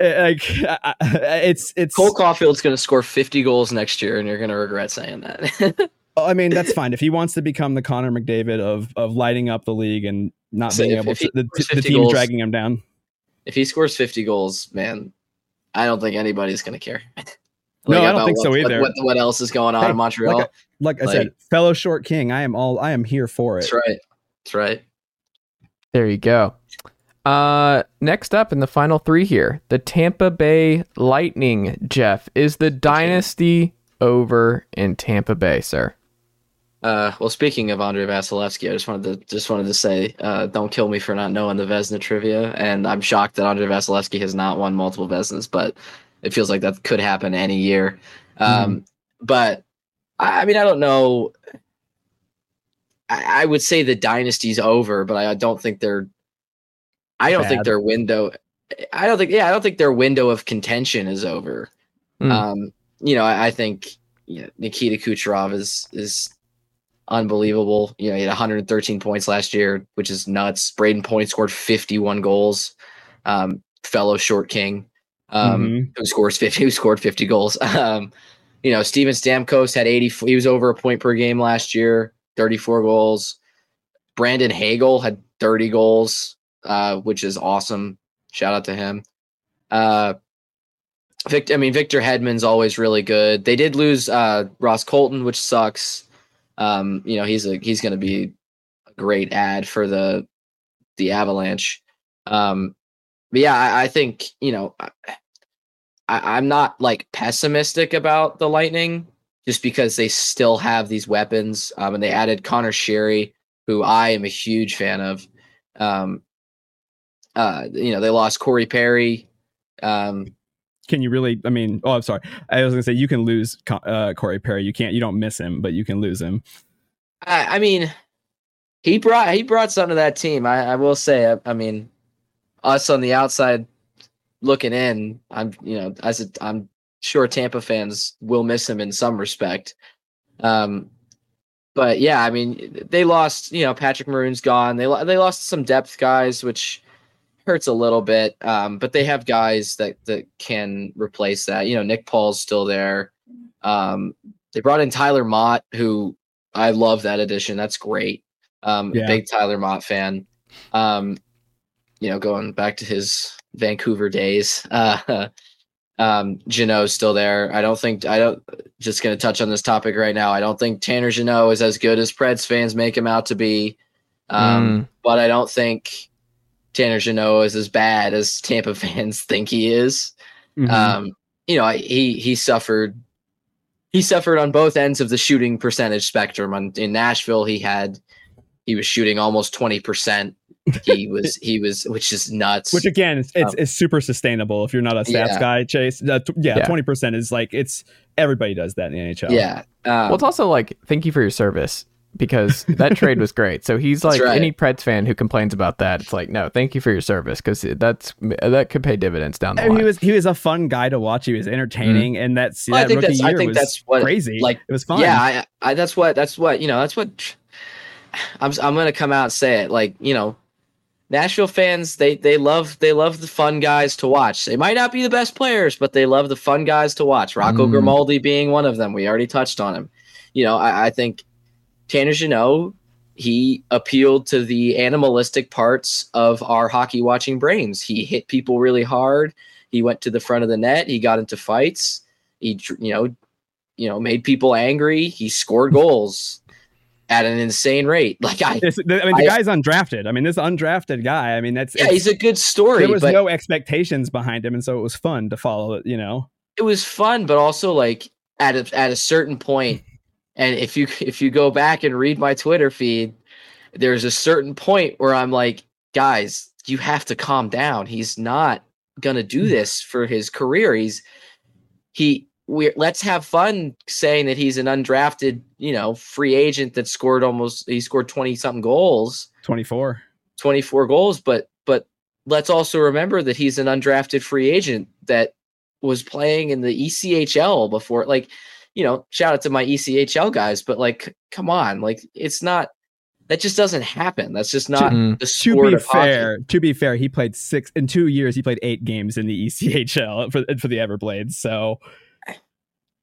it's it's Cole Caufield's going to score 50 goals next year, and you're going to regret saying that. [LAUGHS] I mean, that's fine if he wants to become the Connor McDavid of of lighting up the league and not so being if, able if to the, the team goals, dragging him down. If he scores 50 goals, man, I don't think anybody's going to care. [LAUGHS] like no, I don't think what, so either. What, what, what, else is going on hey, in Montreal? Like, I, like I like, said, fellow short king, I am all I am here for it. That's right. That's right. There you go. Uh, next up in the final three here, the Tampa Bay Lightning. Jeff, is the dynasty over in Tampa Bay, sir? Uh, well, speaking of Andrei Vasilevskiy, I just wanted to just wanted to say, uh, don't kill me for not knowing the Vezina trivia, and I'm shocked that Andrei Vasilevskiy has not won multiple Vezinas, but it feels like that could happen any year. Um, mm. But I, I mean, I don't know. I, I would say the dynasty's over, but I don't think they're. I don't think their window. I don't think. Yeah, I don't think their window of contention is over. Hmm. Um, you know, I, I think you know, Nikita Kucherov is is unbelievable. You know, he had 113 points last year, which is nuts. Brayden Point scored 51 goals. Um, fellow short king, um, Mhm. who scores 50, who scored 50 goals. [LAUGHS] Um, you know, Steven Stamkos had 80. He was over a point per game last year, 34 goals. Brandon Hagel had 30 goals, uh, which is awesome. Shout out to him. Uh, Victor, I mean, Victor Hedman's always really good. They did lose uh, Ross Colton, which sucks. Um, you know, he's a he's going to be a great ad for the the Avalanche. Um, but yeah, I, I think you know, I, I'm not like pessimistic about the Lightning just because they still have these weapons. Um, and they added Conor Sheary, who I am a huge fan of. Um, uh, you know, they lost Corey Perry. Um, Can you really? I mean, oh, I'm sorry. I was gonna say you can lose uh, Corey Perry. You can't. You don't miss him, but you can lose him. I, I mean, he brought he brought something to that team. I, I will say. I, I mean, us on the outside looking in, I'm you know as a, I'm sure Tampa fans will miss him in some respect. Um, but yeah, I mean, they lost. You know, Patrick Maroon's gone. They they lost some depth guys, which hurts a little bit. Um, but they have guys that that can replace that. You know, Nick Paul's still there. Um, they brought in Tyler Motte, who I love that addition. That's great. Um, Yeah. big Tyler Motte fan. Um, you know, going back to his Vancouver days. [LAUGHS] Uh, um, Jeannot's still there. I don't think I don't. Just going to touch on this topic right now. I don't think Tanner Jeannot is as good as Preds fans make him out to be. Um, but I don't think Tanner Jeannot is as bad as Tampa [LAUGHS] fans think he is. Mhm. Um, you know, I- he he suffered he suffered on both ends of the shooting percentage spectrum. On, in Nashville, he had he was shooting almost twenty percent. He [LAUGHS] was he was, which is nuts. Which again, it's, it's, Um, it's super sustainable if you're not a stats Yeah. guy. Chase, uh, t- yeah, Yeah. twenty percent is like it's everybody does that in the NHL. yeah, um, well, it's also like thank you for your service because that trade was great. So he's [LAUGHS] like right. any Preds fan who complains about that. It's like no, thank you for your service because that's that could pay dividends down the And line. he was he was a fun guy to watch. He was entertaining, and that's Well, I that think rookie that's- I year think was that's what, crazy. like, it was fun. Yeah, I, I that's what that's what you know. That's what I'm. I'm gonna come out and say it. Like you know, Nashville fans they they love they love the fun guys to watch. They might not be the best players, but they love the fun guys to watch. Rocco Mm. Grimaldi being one of them. We already touched on him. You know, I, I think Tanner Jeannot he appealed to the animalistic parts of our hockey watching brains. He hit people really hard. He went to the front of the net. He got into fights. He, you know, you know, made people angry. He scored goals at an insane rate. [LAUGHS] Like I, the- I mean, the I- guy's undrafted. I mean, this undrafted guy. I mean, that's yeah, he's a good story. there was no expectations behind him, and so it was fun to follow it. You know, it was fun, but also like at a, at a certain point, and if you if you go back and read my Twitter feed, there's a certain point where I'm like, guys, you have to calm down. He's not gonna do hmm. this for his career. He's he we let's have fun saying that he's an undrafted, you know, free agent that scored almost he scored 20 something goals. twenty four. 24 goals, but but let's also remember that he's an undrafted free agent that was playing in the ECHL before like you know, shout out to my ECHL guys, but like come on, like it's not that just doesn't happen. That's just not Mm. the To sport be of hockey. fair, to be fair, he played six in two years. He played eight games in the ECHL for for the Everblades. So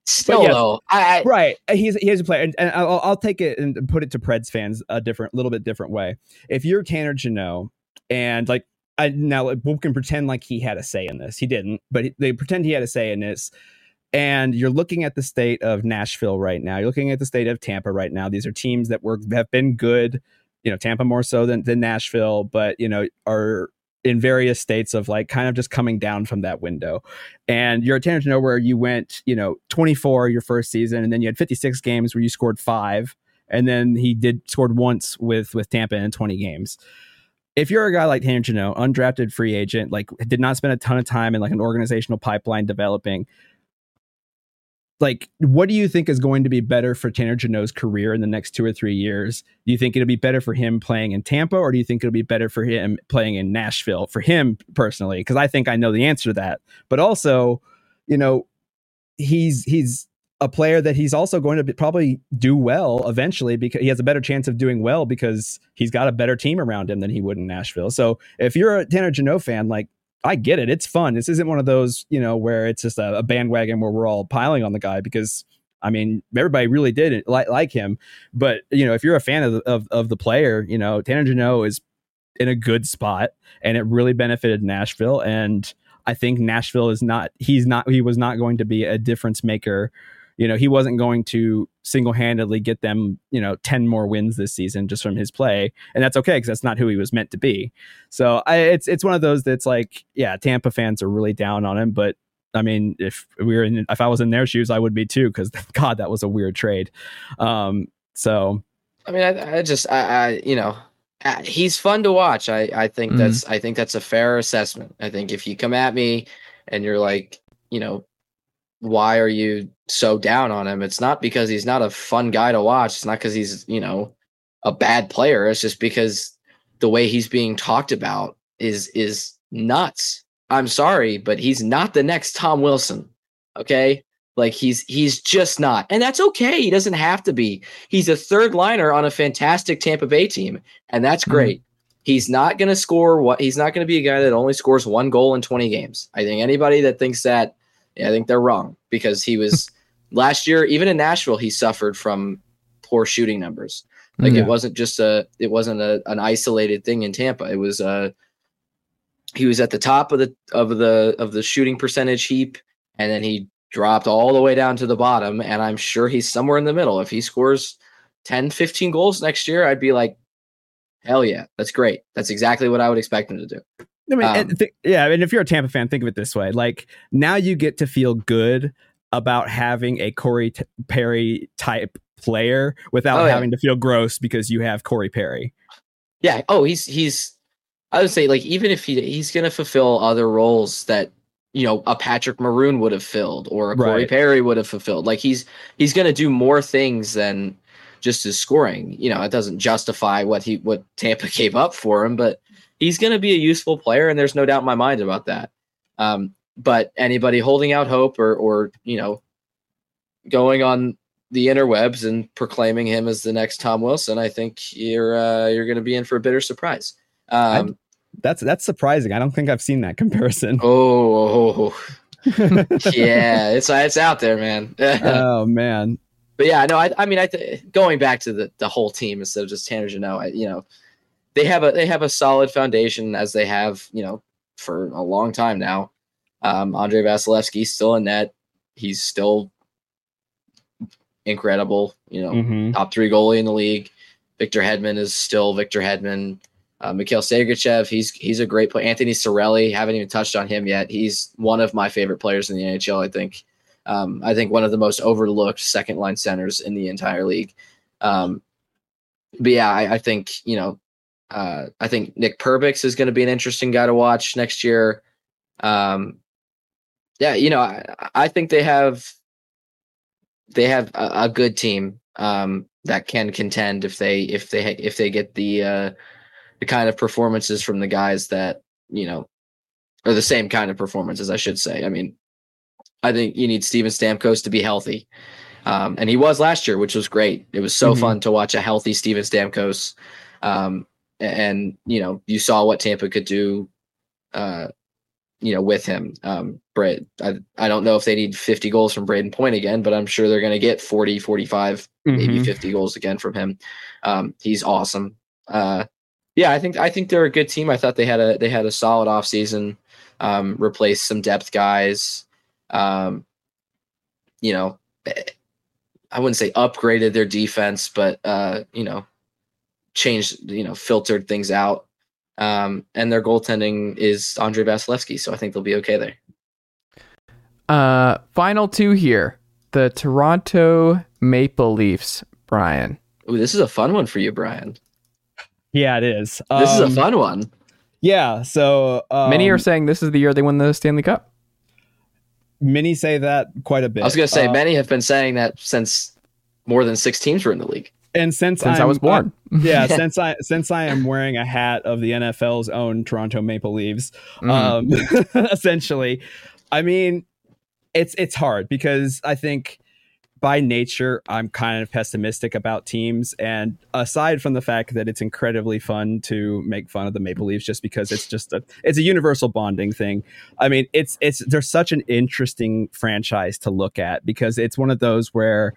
Still yes. though, I, I right, he's he's a player, and, and I'll, I'll take it and put it to Preds fans a different, little bit different way. If you're Tanner Jeannot, and like I now we can pretend like he had a say in this. He didn't, but he- they pretend he had a say in this. And you're looking at the state of Nashville right now. You're looking at the state of Tampa right now. These are teams that were have been good. You know, Tampa more so than than Nashville, but you know are in various states of like kind of just coming down from that window. And you're a Tanner Jeannot where you went, you know, 24 your first season, and then you had 56 games where you scored five, and then he did scored once with with Tampa in 20 games. If you're a guy like Tanner Jeannot, undrafted free agent, like did not spend a ton of time in like an organizational pipeline developing, like what do you think is going to be better for Tanner Jeannot's career in the next two or three years? Do you think it'll be better for him playing in Tampa, or do you think it'll be better for him playing in Nashville? For him personally, because I think I know the answer to that. But also, you know, he's he's a player that he's also going to be, probably do well eventually because he has a better chance of doing well because he's got a better team around him than he would in Nashville. So if you're a Tanner Jeannot fan, like I get it. It's fun. This isn't one of those, you know, where it's just a, a bandwagon where we're all piling on the guy because I mean, everybody really did like, like him. But, you know, if you're a fan of the, of, of the player, you know, Tanner Jeannot is in a good spot and it really benefited Nashville. And I think Nashville is not, he's not, he was not going to be a difference maker you know, he wasn't going to single handedly get them, you know, 10 more wins this season just from his play. And that's okay because that's not who he was meant to be. So I, it's, it's one of those that's like, yeah, Tampa fans are really down on him. But I mean, if we were in, if I was in their shoes, I would be too because [LAUGHS] God, that was a weird trade. Um, so, I mean, I, I just, I, I, you know, he's fun to watch. I, I think mm-hmm. that's, I think that's a fair assessment. I think if you come at me and you're like, you know, why are you so down on him? It's not because he's not a fun guy to watch. It's not because he's, you know, a bad player. It's just because the way he's being talked about is is nuts. I'm sorry, but he's not the next Tom Wilson. Okay? Like he's he's just not. And that's okay. He doesn't have to be. He's a third liner on a fantastic Tampa Bay team, and that's mm-hmm. great. Mm-hmm. He's not going to score what he's not going to be a guy that only scores one goal in 20 games. I think anybody that thinks that I think they're wrong because he was [LAUGHS] last year, even in Nashville, he suffered from poor shooting numbers. Like yeah. it wasn't just a, it wasn't a, an isolated thing in Tampa. It was uh he was at the top of the of the of the shooting percentage heap, and then he dropped all the way down to the bottom. And I'm sure he's somewhere in the middle. If he scores 10, 15 goals next year, I'd be like, hell yeah, that's great. That's exactly what I would expect him to do. I mean, um, th- yeah. I mean, if you're a Tampa fan, think of it this way: like now you get to feel good about having a Corey T- Perry type player without oh, yeah. having to feel gross because you have Corey Perry. Yeah. Oh, he's he's. I would say like even if he he's going to fulfill other roles that you know a Patrick Maroon would have filled or a Corey right. Perry would have fulfilled. Like he's he's going to do more things than just his scoring. You know, it doesn't justify what he what Tampa [LAUGHS] gave up for him, but he's going to be a useful player, and there's no doubt in my mind about that. Um, but anybody holding out hope or, or you know, going on the interwebs and proclaiming him as the next Tom Wilson, I think you're uh, you're going to be in for a bitter surprise. Um, that's that's surprising. I don't think I've seen that comparison. [LAUGHS] Oh, [LAUGHS] yeah, it's it's out there, man. [LAUGHS] oh man. But yeah, no, I, I mean, I th- going back to the, the whole team instead of just Tanner Jeannot, I, you know, they have a they have a solid foundation as they have you know for a long time now. Um, Andrei Vasilevskiy still in net. He's still incredible. You know, mm-hmm. top three goalie in the league. Victor Hedman is still Victor Hedman. Uh, Mikhail Sergachev, he's he's a great player. Anthony Cirelli, haven't even touched on him yet. He's one of my favorite players in the NHL. I think. Um, I think one of the most overlooked second line centers in the entire league. Um, but yeah, I, I, think you know uh, I think Nick Perbix is going to be an interesting guy to watch next year. Um, yeah, you know, I, I, think they have they have a, a good team um, that can contend if they if they if they get the uh, the kind of performances from the guys that you know or the same kind of performances, I should say. I mean, I think you need Steven Stamkos to be healthy. Um, and he was last year, which was great. It was so mm-hmm. fun to watch a healthy Steven Stamkos. Um, and you know you saw what Tampa could do, uh, you know, with him. Um, Brett, I I don't know if they need 50 goals from Brayden Point again, but I'm sure they're going to get 40, 45, mm-hmm. maybe 50 goals again from him. Um, he's awesome. Uh, yeah, I think I think they're a good team. I thought they had a they had a solid offseason, um, replaced some depth guys. Um, you know, eh, I wouldn't say upgraded their defense, but uh, you know, changed, you know, filtered things out. Um, and their goaltending is Andrei Vasilevskiy, so I think they'll be okay there. Uh, final two here: the Toronto Maple Leafs. Brian. Ooh, this is a fun one for you, Brian. Yeah, it is. This um, is a um, fun one. Yeah. So um, many are saying this is the year they win the Stanley Cup. many say that quite a bit. I was going to say Uh, many have been saying that since more than six teams were in the league. And since, Since I I'm- was born. [LAUGHS] yeah, since I since I am wearing a hat of the NFL's own Toronto Maple Leaves, Mm. um, [LAUGHS] essentially, I mean, it's it's hard because I think by nature I'm kind of pessimistic about teams, and aside from the fact that it's incredibly fun to make fun of the Maple Leafs, just because it's just a it's a universal bonding thing. I mean, it's it's they're such an interesting franchise to look at because it's one of those where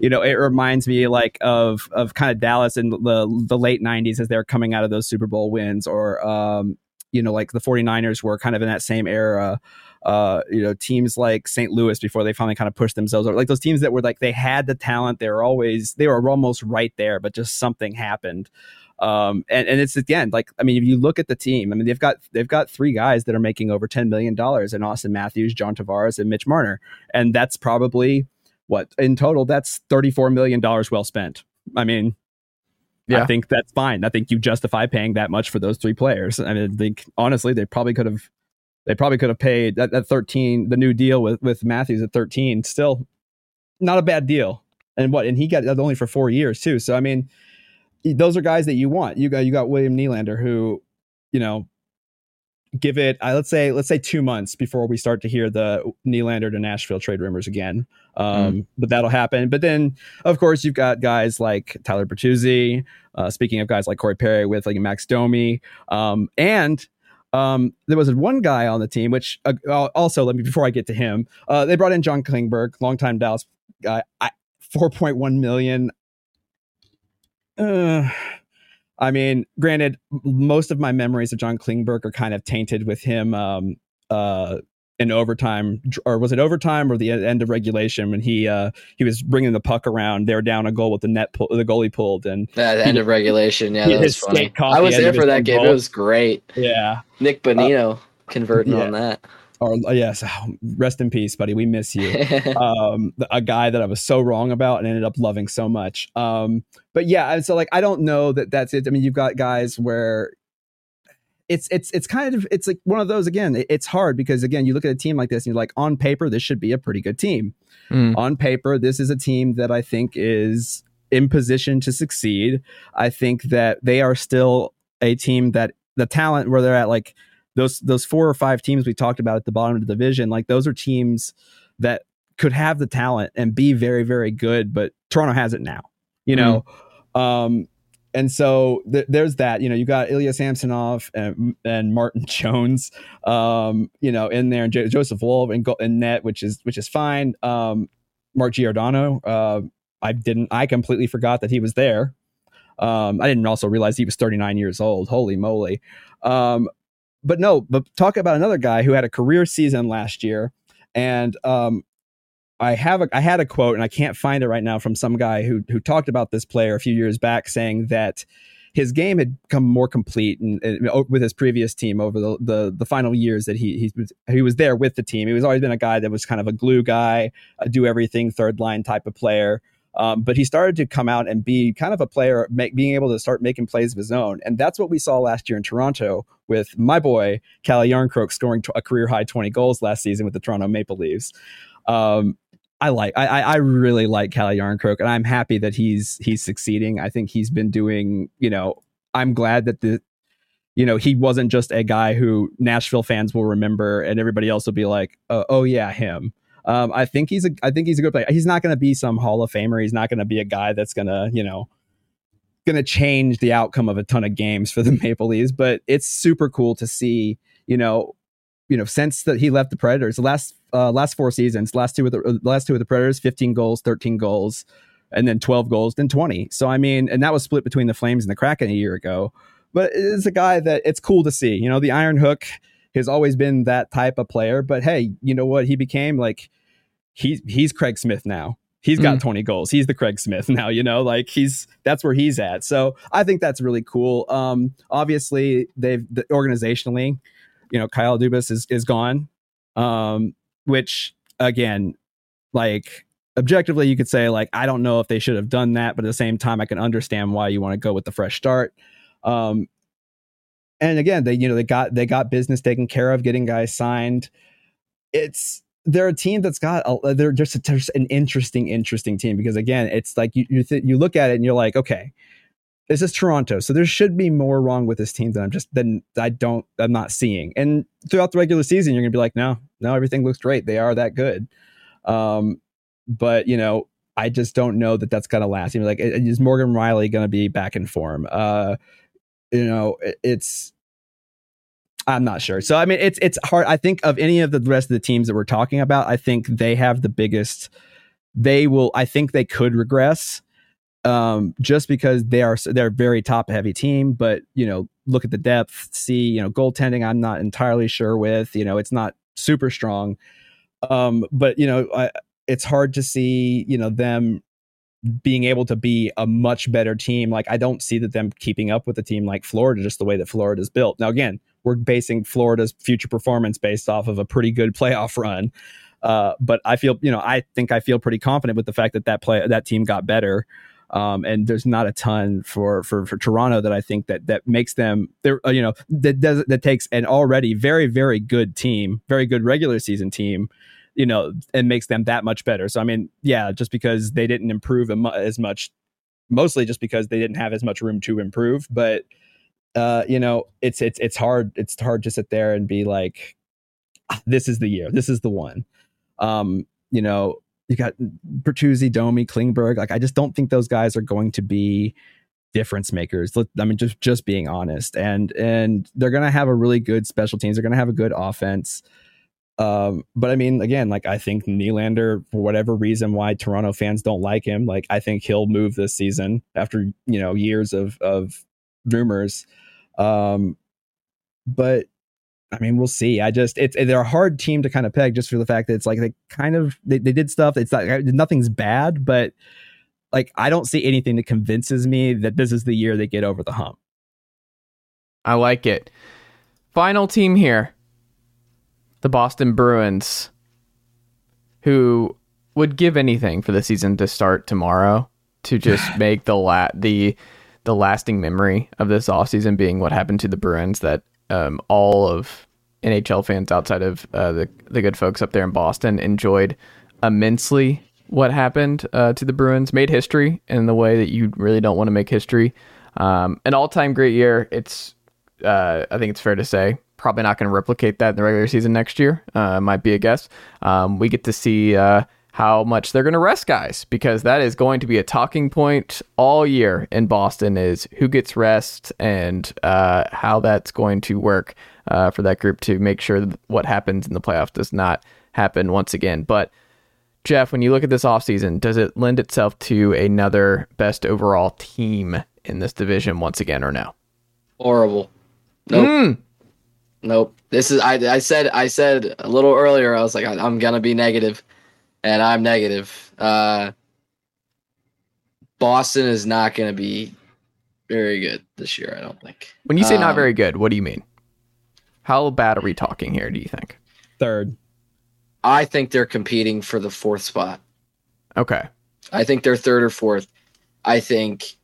you know, it reminds me like of of kind of Dallas in the the late 90s as they're coming out of those Super Bowl wins or um you know like the 49ers were kind of in that same era uh you know teams like St. Louis before they finally kind of pushed themselves over like those teams that were like they had the talent they were always they were almost right there but just something happened um and and it's again like I mean if you look at the team I mean they've got they've got three guys that are making over 10 million dollars in Auston Matthews John Tavares and Mitch Marner and that's probably what in total that's 34 million dollars well spent. I mean Yeah. i think that's fine. I think you justify paying that much for those three players. I mean i think honestly they probably could have they probably could have paid that, that 13 the new deal with with matthews at 13 still not a bad deal. And what and he got that only for four years too. So i mean those are guys that you want. You got you got william Nylander who you know give it uh, let's say let's say two months before we start to hear the Nylander to Nashville trade rumors again. Um, But that'll happen. But then, of course, you've got guys like Tyler Bertuzzi. Uh, speaking of guys like Corey Perry with like Max Domi, um, and um, there was one guy on the team, which uh, also let me before I get to him, uh, they brought in John Klingberg, longtime Dallas guy, I, four point one million. Uh, I mean, granted, most of my memories of John Klingberg are kind of tainted with him um, uh, in overtime, or was it overtime or the end of regulation when he uh, he was bringing the puck around? They were down a goal with the net, pull, the goalie pulled, and At the end of regulation, yeah, that was funny. I was there for that game. It was great. yeah, Nick Bonino converting yeah. on that. Or uh, yes, rest in peace, buddy. We miss you. [LAUGHS] um, a guy that I was so wrong about and ended up loving so much. Um, but yeah, and so like I don't know that that's it. I mean, you've got guys where it's it's it's kind of it's like one of those again. it- It's hard because again, you look at a team like this and you're like, on paper, this should be a pretty good team. Mm. On paper, this is a team that I think is in position to succeed. I think that they are still a team that the talent where they're at, like those those four or five teams we talked about at the bottom of the division, like those are teams that could have the talent and be very very good, but Toronto has it now. You know, um, and so th- there's that. You know, you got Ilya Samsonov and, and Martin [LAUGHS] Jones, um, you know, in there, and Jo- Joseph Woll and, go- and net, which is which is fine. Um, Mark Giordano, uh, I didn't, I completely forgot that he was there. Um, I didn't also realize he was 39 years old. Holy moly! Um, but no, but talk about another guy who had a career season last year, and um, I have a I had a quote and I can't find it right now from some guy who who talked about this player a few years back, saying that his game had become more complete and, and with his previous team over the, the the final years that he he was he was there with the team. He was always been a guy that was kind of a glue guy, a do everything third line type of player. Um, but he started to come out and be kind of a player, make, being able to start making plays of his own, and that's what we saw last year in Toronto with my boy Calle Jarnkrok scoring t- a career high twenty goals last season with the Toronto Maple Leafs. Um, I like I I really like Calle Jarnkrok, and I'm happy that he's he's succeeding. I think he's been doing. You know, I'm glad that the you know he wasn't just a guy who Nashville fans will remember, and everybody else will be like, uh, oh yeah, him. Um, I think he's a I think he's a good player. He's not going to be some Hall of Famer. He's not going to be a guy that's going to you know going to change the outcome of a ton of games for the [LAUGHS] Maple Leafs. But it's super cool to see. You know, you know, since that he left the Predators, the last uh, last four seasons, last two with the, uh, last two with the Predators, 15 goals, 13 goals, and then 12 goals, then 20. So I mean, and that was split between the Flames and the Kraken a year ago. But it's a guy that it's cool to see. You know, the Iron Hook has always been that type of player. But hey, you know what? He became like he's he's Craig Smith now. He's got 20 goals. He's the Craig Smith [LAUGHS] now, you know, like he's that's where he's at. So I think that's really cool. Um, obviously they've the, organizationally, you know, Kyle Dubas is is gone. Um, which again, like objectively, you could say like I don't know if they should have done that, but at the same time, I can understand why you want to go with the fresh start. Um, and again, they you know they got they got business taken care of, getting guys signed. It's they're a team that's got a, they're just, just an interesting, interesting team because again, it's like you you, th- you look at it and you're like, okay, this is Toronto, so there should be more wrong with this team than I'm just than I don't I'm not seeing. And throughout the regular season, you're gonna be like, no, no, everything looks great. They are that good. Um, but you know, I just don't know that that's gonna last. You know, like, is Morgan Rielly gonna be back in form? Uh, you know, it, it's I'm not sure. So I mean, it's it's hard. I think of any of the rest of the teams that we're talking about, I think they have the biggest. They will. I think they could regress, um, just because they are they're a very top heavy team. But you know, look at the depth. See, you know, goaltending. I'm not entirely sure with. You know, it's not super strong. Um, but you know, I, it's hard to see. You know, them being able to be a much better team. Like I don't see that them keeping up with a team like Florida, just the way that Florida is built. Now, again, we're basing Florida's future performance based off of a pretty good playoff run. Uh, but I feel, you know, I think I feel pretty confident with the fact that that play that team got better. Um, and there's not a ton for, for for Toronto that I think that that makes them there. Uh, you know, that does that takes an already very very good team, very good regular season team, you know, and makes them that much better. So I mean, yeah, just because they didn't improve as much, mostly just because they didn't have as much room to improve, but uh, you know, it's it's it's hard. It's hard to sit there and be like, ah, this is the year. This is the one. Um, you know, you got Bertuzzi, Domi, Klingberg. Like, I just don't think those guys are going to be difference makers. I mean, just just being honest, and and they're gonna have a really good special teams. They're gonna have a good offense. Um, but I mean, again, like I think Nylander, for whatever reason why Toronto fans don't like him, like I think he'll move this season after you know years of of rumors. Um, but I mean, we'll see. I just it's they're a hard team to kind of peg just for the fact that it's like they kind of they, they did stuff. It's not nothing's bad, but like I don't see anything that convinces me that this is the year they get over the hump. I like it. Final team here. The Boston Bruins who would give anything for the season to start tomorrow to just [LAUGHS] make the la- the the lasting memory of this offseason being what happened to the Bruins that um, all of NHL fans outside of uh, the the good folks up there in Boston enjoyed immensely what happened uh, to the Bruins, made history in the way that you really don't want to make history. Um, an all time great year. It's uh, I think it's fair to say probably not going to replicate that in the regular season next year. Uh, might be a guess. Um, we get to see uh, how much they're going to rest guys because that is going to be a talking point all year in Boston is who gets rest and uh, how that's going to work uh, for that group to make sure that what happens in the playoffs does not happen once again. But Jeff, when you look at this offseason, does it lend itself to another best overall team in this division once again or no? Horrible. Nope. Mm. Nope. This is I I said I said a little earlier I was like I, I'm going to be negative and I'm negative. Uh, Boston is not going to be very good this year. I don't think. When you say um, not very good, what do you mean? How bad are we talking here? Do you think? Third. I think they're competing for the fourth spot. Okay. I think they're third or fourth. I think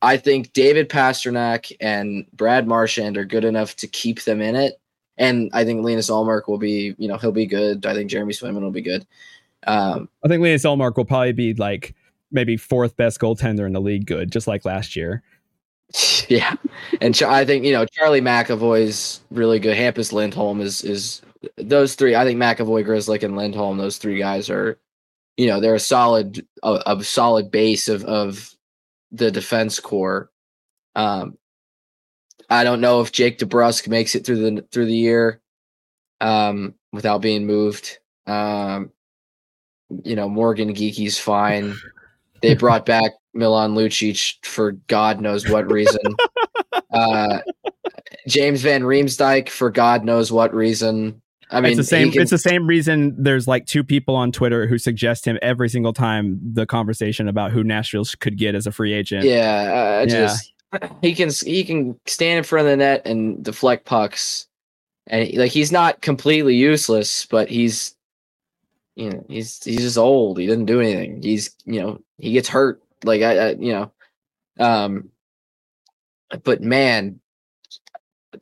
I think David Pastrnak and Brad Marchand are good enough to keep them in it. And I think Linus Ullmark will be, you know, he'll be good. I think Jeremy Swayman will be good. Um, I think Linus Ullmark will probably be like maybe fourth best goaltender in the league, good, just like last year. [LAUGHS] Yeah, and I think you know Charlie McAvoy's really good. Hampus Lindholm is is those three. I think McAvoy, Grzelcyk, and Lindholm. Those three guys are, you know, they're a solid a, a solid base of of the defense core. Um, I don't know if Jake DeBrusk makes it through the through the year um, without being moved. Um, you know, Morgan Geekie's fine. [LAUGHS] They brought back Milan Lucic for God knows what reason. [LAUGHS] uh, James Van Riemsdyk for God knows what reason. I mean, it's the same. Can, it's the same reason. There's like two people on Twitter who suggest him every single time the conversation about who Nashville could get as a free agent. Yeah, uh, yeah. just he can he can stand in front of the net and deflect pucks, and like he's not completely useless, but he's you know he's he's just old. He doesn't do anything. He's you know he gets hurt. Like I, I you know, um, but man,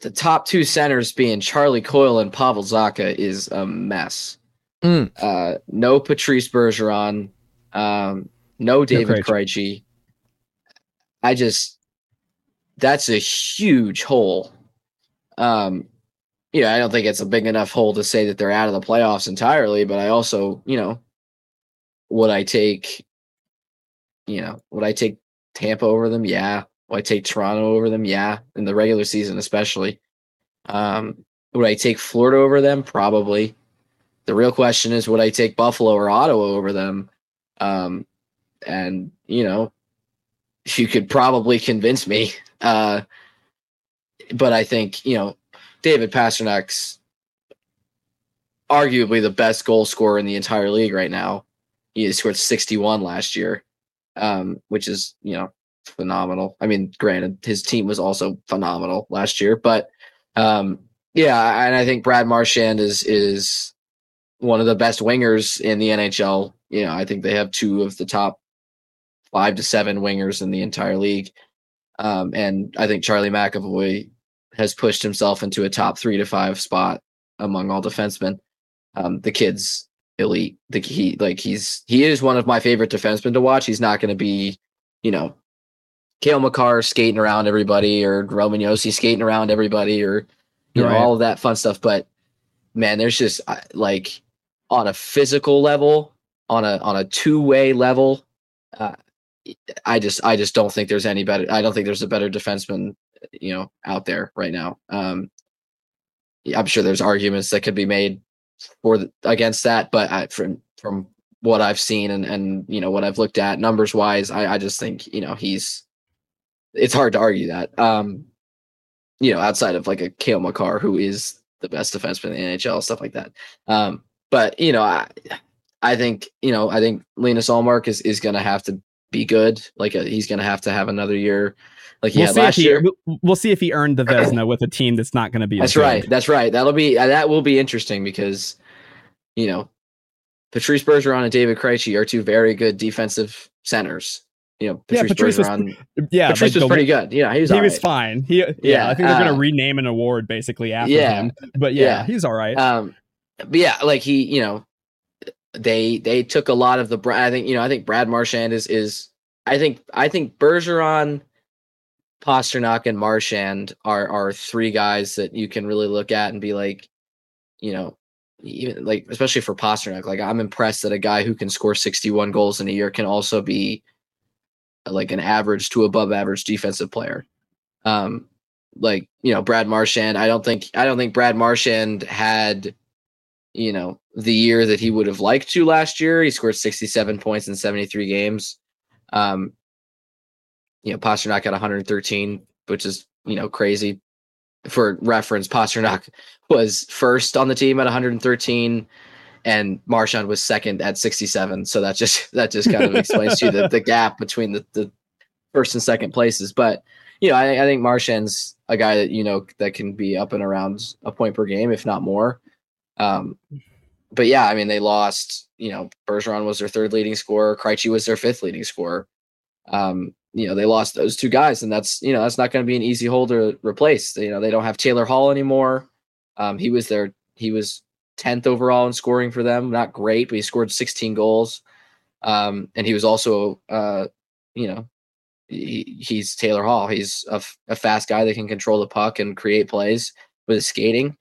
the top two centers being Charlie Coyle and Pavel Zacha is a mess. Mm. Uh, no Patrice Bergeron. Um, no David Krejci. I just that's a huge hole. Um, yeah, I don't think it's a big enough hole to say that they're out of the playoffs entirely, but I also, you know, would I take, you know, would I take Tampa over them? Yeah. Would I take Toronto over them? Yeah. In the regular season, especially. Um, would I take Florida over them? Probably. The real question is, would I take Buffalo or Ottawa over them? Um, and you know, you could probably convince me. Uh, but I think you know, David Pastrnak's arguably the best goal scorer in the entire league right now. He scored 61 last year, um, which is you know phenomenal. I mean, granted, his team was also phenomenal last year, but um, yeah, and I think Brad Marchand is is one of the best wingers in the NHL. You know, I think they have two of the top five to seven wingers in the entire league. Um, and I think Charlie McAvoy has pushed himself into a top three to five spot among all defensemen. Um, the kid's elite. The he like he's he is one of my favorite defensemen to watch. He's not going to be, you know, Cale Makar skating around everybody or Roman Josi skating around everybody or you right. know all of that fun stuff. But man, there's just like on a physical level, on a on a two way level. Uh, I just I just don't think there's any better. I don't think there's a better defenseman, you know, out there right now. Um, I'm sure there's arguments that could be made for the, against that, but I, from from what I've seen and and you know what I've looked at numbers wise, I I just think you know he's it's hard to argue that. Um, you know, outside of like a Cale Makar, who is the best defenseman in the NHL, stuff like that. Um, but you know, I I think you know I think Linus Ullmark is is going to have to be good. Like a, uh, he's going to have to have another year. Like we'll last he, year. We'll see if he earned the Vezina with a team that's not going to be. That's right. That's right. That'll be uh, that will be interesting because, you know, Patrice Bergeron and David Krejci are two very good defensive centers. You know, Patrice, yeah, Patrice Bergeron. Was, yeah, Patrice was pretty good. Yeah, he was. He was right. fine. He, yeah, yeah, I think they're uh, going to rename an award basically after yeah, him. But yeah, yeah, he's all right. Um, but yeah, like he, you know, they they took a lot of the. I think you know. I think Brad Marchand is is. I think I think Bergeron, Pastrnak, and Marchand are are three guys that you can really look at and be like, you know, even like especially for Pastrnak. Like I'm impressed that a guy who can score 61 goals in a year can also be like an average to above average defensive player. Um, like you know Brad Marchand. I don't think I don't think Brad Marchand had you know, the year that he would have liked to last year. He scored 67 points in 73 games. Um, you know, Pastrnak got 113, which is, you know, crazy. For reference, Pastrnak [LAUGHS] was first on the team at 113 and Marchand was second at 67. So that just [LAUGHS] that just kind of explains to you the, the [LAUGHS] gap between the, the first and second places. But you know, I, I think Marchand's a guy that you know that can be up and around a point per game, if not more. Um, but yeah, I mean, they lost. You know, Bergeron was their third leading scorer. Krejci was their fifth leading scorer. Um, you know, they lost those two guys, and that's you know that's not going to be an easy hole to replace. You know, they don't have Taylor Hall anymore. Um, he was their he was tenth overall in scoring for them. Not great, but he scored 16 goals. Um, and he was also, uh, you know, he, he's Taylor Hall. He's a, a fast guy that can control the puck and create plays with his skating.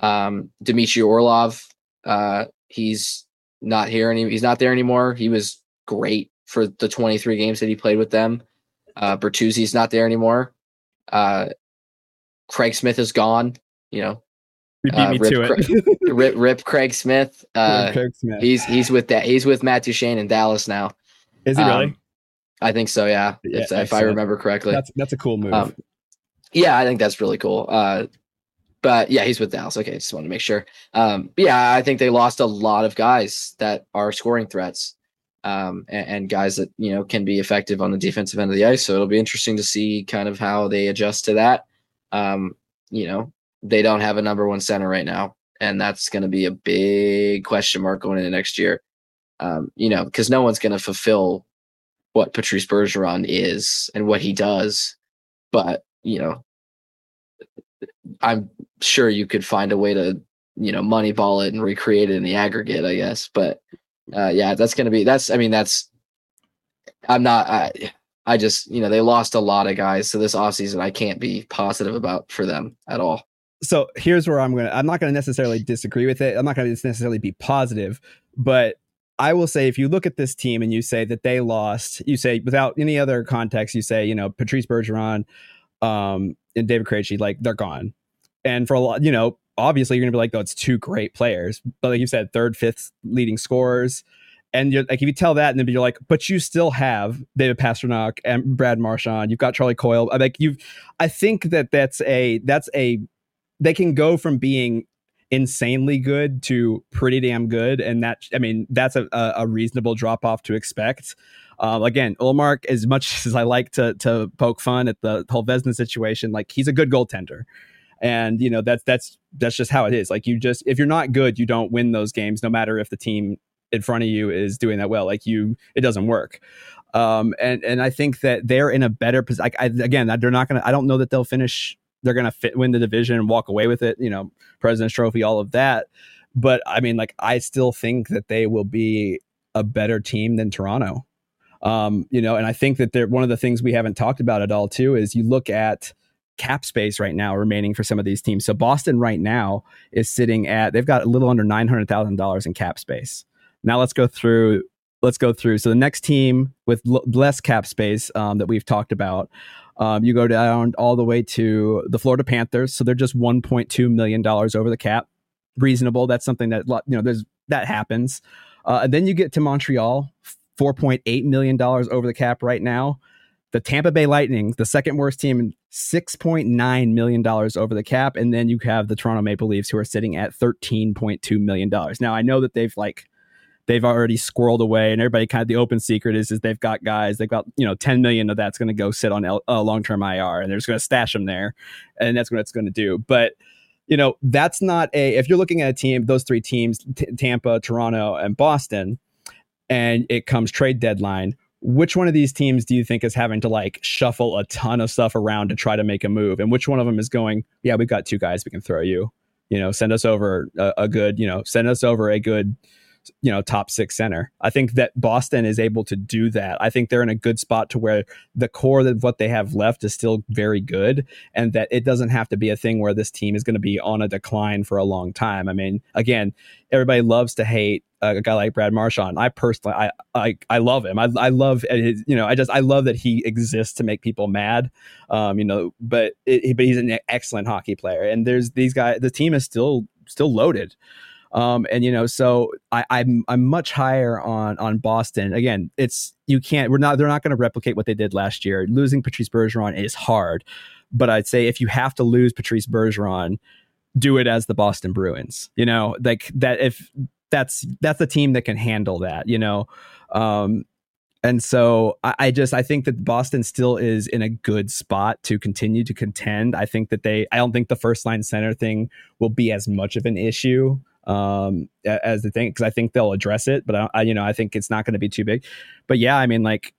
Um, Dmitry Orlov, uh, he's not here any. He's not there anymore. He was great for the 23 games that he played with them. Uh, Bertuzzi's not there anymore. Uh, Craig Smith is gone. You know, you beat uh, me to it. [LAUGHS] rip, rip Craig Smith. [LAUGHS] Uh, Craig Smith. He's he's with that. He's with Matt Duchene in Dallas now. Is he um, really? I think so. Yeah, yeah if, if, I remember correctly. That's that's a cool move. Um, yeah, I think that's really cool. Uh, but yeah, he's with Dallas. Okay, just want to make sure. Um, yeah, I think they lost a lot of guys that are scoring threats, um, and, and, guys that you know can be effective on the defensive end of the ice. So it'll be interesting to see kind of how they adjust to that. Um, you know, they don't have a number one center right now, and that's going to be a big question mark going into next year. Um, you know, because no one's going to fulfill what Patrice Bergeron is and what he does, but you know, I'm sure you could find a way to you know, money ball it and recreate it in the aggregate, I guess. But uh, yeah, that's going to be that's. I mean, that's. I'm not. I, I just you know they lost a lot of guys, so this offseason I can't be positive about for them at all. So here's where I'm gonna. I'm not gonna necessarily disagree with it. I'm not gonna necessarily be positive, but I will say if you look at this team and you say that they lost, you say without any other context, you say you know Patrice Bergeron, um, and David Krejci, like they're gone, and for a lot, you know, obviously you're gonna be like, oh, it's two great players, but like you said, third, fifth leading scorers. And you're like, if you tell that, and then you're like, but you still have David Pastrnak and Brad Marchand. You've got Charlie Coyle. Like you've, I think that that's a that's a they can go from being insanely good to pretty damn good, and that I mean that's a a reasonable drop off to expect. Um, again, Ullmark, as much [LAUGHS] as I like to to poke fun at the whole Vezina situation, like he's a good goaltender and you know that's that's that's just how it is. Like you just if you're not good you don't win those games no matter if the team in front of you is doing that well. Like you it doesn't work. Um and and i think that they're in a better position I, again they're not gonna i don't know that they'll finish they're gonna fit win the division and walk away with it you know president's trophy all of that. But i mean like i still think that they will be a better team than toronto. Um you know and i think that they're one of the things we haven't talked about at all too is you look at cap space right now remaining for some of these teams. So Boston right now is sitting at they've got a little under nine hundred thousand dollars in cap space. Now let's go through. Let's go through. So the next team with l- less cap space um, that we've talked about, um, you go down all the way to the Florida Panthers. So they're just one point two million dollars over the cap. Reasonable. That's something that you know. There's that happens. Uh, and then you get to Montreal, four point eight million dollars over the cap right now. The Tampa Bay Lightning, the second worst team, $6.9 million over the cap. And then you have the Toronto Maple Leafs who are sitting at $13.2 million. Now, I know that they've like, they've already squirreled away and everybody kind of the open secret is, is they've got guys, they've got, you know, 10 million of that's going to go sit on L, uh, long-term IR and they're just going to stash them there. And that's what it's going to do. But, you know, that's not a, if you're looking at a team, those three teams, T- Tampa, Toronto, and Boston, and it comes trade deadline, which one of these teams do you think is having to like shuffle a ton of stuff around to try to make a move? And which one of them is going yeah we've got two guys we can throw you. You know send us over a, a good you know send us over a good you know top six center i think that boston is able to do that i think they're in a good spot to where the core of what they have left is still very good and that it doesn't have to be a thing where this team is going to be on a decline for a long time i mean again everybody loves to hate a guy like Brad Marchand. I personally, I, I, I love him. I, I love his, you know, I just, I love that he exists to make people mad. Um, you know, but it, but he's an excellent hockey player. And there's these guys. The team is still still loaded. Um, and you know, so I, I'm I'm much higher on on Boston. Again, it's you can't. We're not. They're not going to replicate what they did last year. Losing Patrice Bergeron is hard, but I'd say if you have to lose Patrice Bergeron, do it as the Boston Bruins. You know, like that. If that's that's a team that can handle that, you know. Um, and so I, I, just I think that Boston still is in a good spot to continue to contend. I think that they I don't think the first line center thing will be as much of an issue um as the thing because I think they'll address it, but I, I you know I think it's not going to be too big. But yeah, I mean like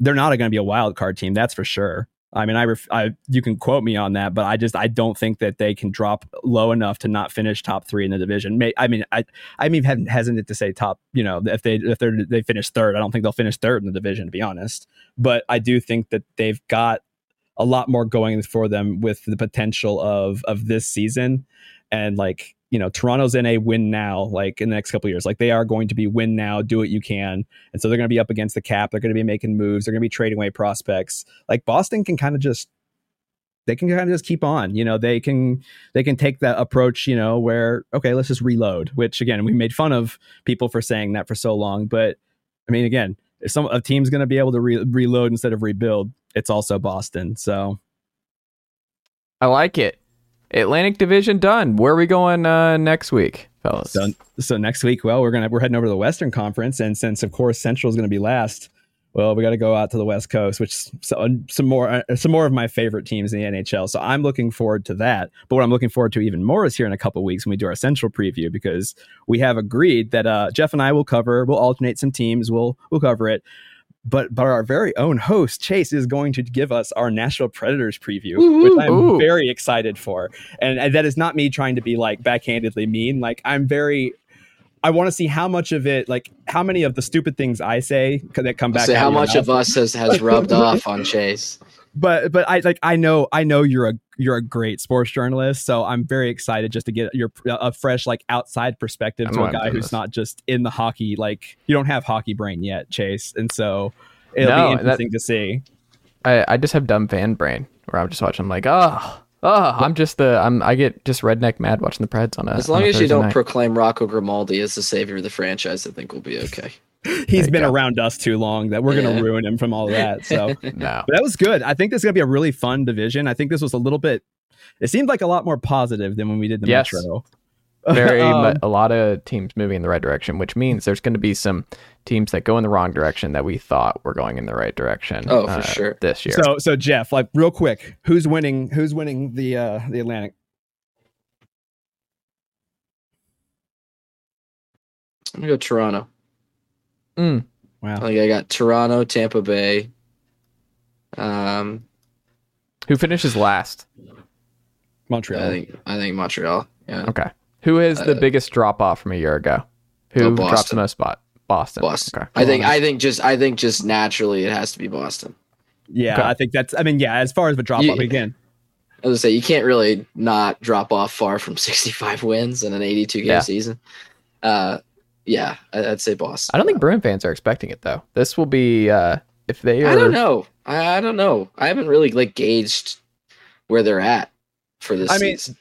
they're not going to be a wild card team, that's for sure. I mean, I, ref, I you can quote me on that, but I just I don't think that they can drop low enough to not finish top three in the division. May, I mean, I I'm even hesitant to say top. You know, if they if they're they finish third, I don't think they'll finish third in the division to be honest. But I do think that they've got a lot more going for them with the potential of of this season and like you know Toronto's in a win now like in the next couple years. Like they are going to be win now do what you can. And so they're going to be up against the cap. They're going to be making moves. They're going to be trading away prospects. Like Boston can kind of just they can kind of just keep on you know? They can they can take that approach you know where okay let's just reload which again we made fun of people for saying that for so long. But I mean again if some a team's going to be able to re- reload instead of rebuild it's also Boston. So I like it Atlantic Division done. Where are we going uh, next week, fellas? So, so next week, well, we're gonna we're heading over to the Western Conference, and since of course Central is to be last, well, we got to go out to the West Coast, which so, some more uh, some more of my favorite teams in the NHL. So I'm looking forward to that. But what I'm looking forward to even more is here in a couple weeks when we do our Central preview because we have agreed that uh, Jeff and I will cover. We'll alternate some teams. We'll we'll cover it but but our very own host Chase is going to give us our Nashville Predators preview, Ooh. which I'm Ooh. very excited for. And, and that is not me trying to be like backhandedly mean. Like I'm very. I want to see how much of it, like how many of the stupid things I say that come back. Say out how much mouth. of us has, has rubbed off on Chase. But but I like I know I know you're a you're a great sports journalist, so I'm very excited just to get your a fresh like outside perspective to a guy who's this. not just in the hockey like you don't have hockey brain yet, Chase, and so it'll No, be that- interesting to see. I, I just have dumb fan brain where I'm just watching. I'm like, oh, oh, I'm just the I'm I get just redneck mad watching the Preds on a. As long a as you don't night. proclaim Rocco Grimaldi as the savior of the franchise, I think we'll be okay. [LAUGHS] He's you been go. around us too long that we're Yeah. gonna ruin him from all of that. So [LAUGHS] no. But that was good. I think this is gonna be a really fun division. I think this was a little bit. It seemed like a lot more positive than when we did the Yes. Metro. [LAUGHS] very Um, mu- a lot of teams moving in the right direction, which means there's going to be some teams that go in the wrong direction that we thought were going in the right direction. Oh, for uh, sure. This year, So so Jeff, like real quick, who's winning? Who's winning the uh the Atlantic? I'm gonna go Toronto. Mm, Wow. think I got Toronto, Tampa Bay. Um, who finishes last? Montreal. I think I think Montreal. Yeah, Okay, who is the Uh, biggest drop off from a year ago? Who Oh, drops the most spot? Boston. Boston. Okay. I think I think just I think just naturally it has to be Boston. yeah, Okay. I think that's. I mean, yeah. As far as the drop off again, As I say, you can't really not drop off far from [LAUGHS] 65 wins in an 82 game Yeah. season. Uh, yeah, I- I'd say Boston. I don't think Bruin fans are expecting it though. This will be uh if they are. I don't know. I, I don't know. I haven't really like gauged where they're at for this I mean, season.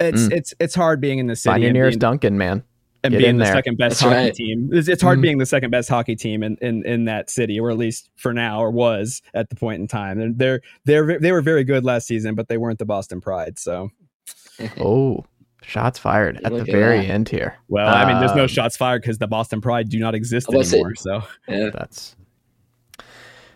it's Mm. it's it's hard being in the city Find your nearest being, Duncan, man. and Get being the there. second best That's hockey right. team. It's, it's hard Mhm. being the second best hockey team in, in in that city, or at least for now, or was at the point in time. And they're they're they were very good last season, but they weren't the Boston Pride. So Oh, shots fired at the at very that. end here. well, I mean, there's no Um, shots fired because the Boston Pride do not exist I was anymore. So Yeah. That's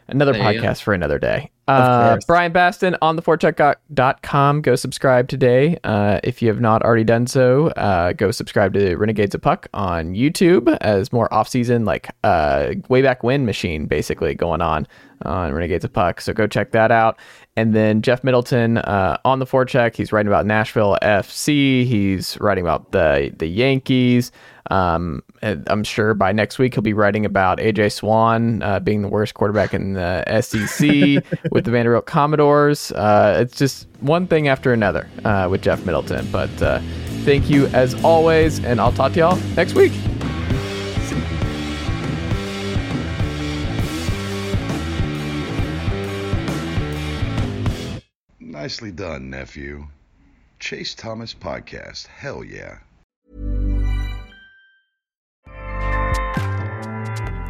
another There podcast for another day. Uh, course. Bryan Bastin on theforecheck.com. Go subscribe today. Uh, if you have not already done so, uh, go subscribe to Renegades of Puck on YouTube as more off-season, like uh, way back when machine basically going on on Renegades of Puck. So go check that out. And then Jeff Middleton uh, on the forecheck. He's writing about Nashville FC. He's writing about the the Yankees. Um, I'm sure by next week he'll be writing about AJ Swann uh, being the worst quarterback in the SEC [LAUGHS] with the Vanderbilt Commodores. Uh, it's just one thing after another uh, with Jeff Middleton. But uh, thank you as always, and I'll talk to y'all next week. Nicely done, nephew. Chase Thomas Podcast. Hell yeah.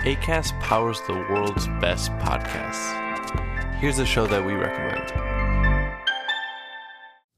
ACAST powers the world's best podcasts. Here's a show that we recommend.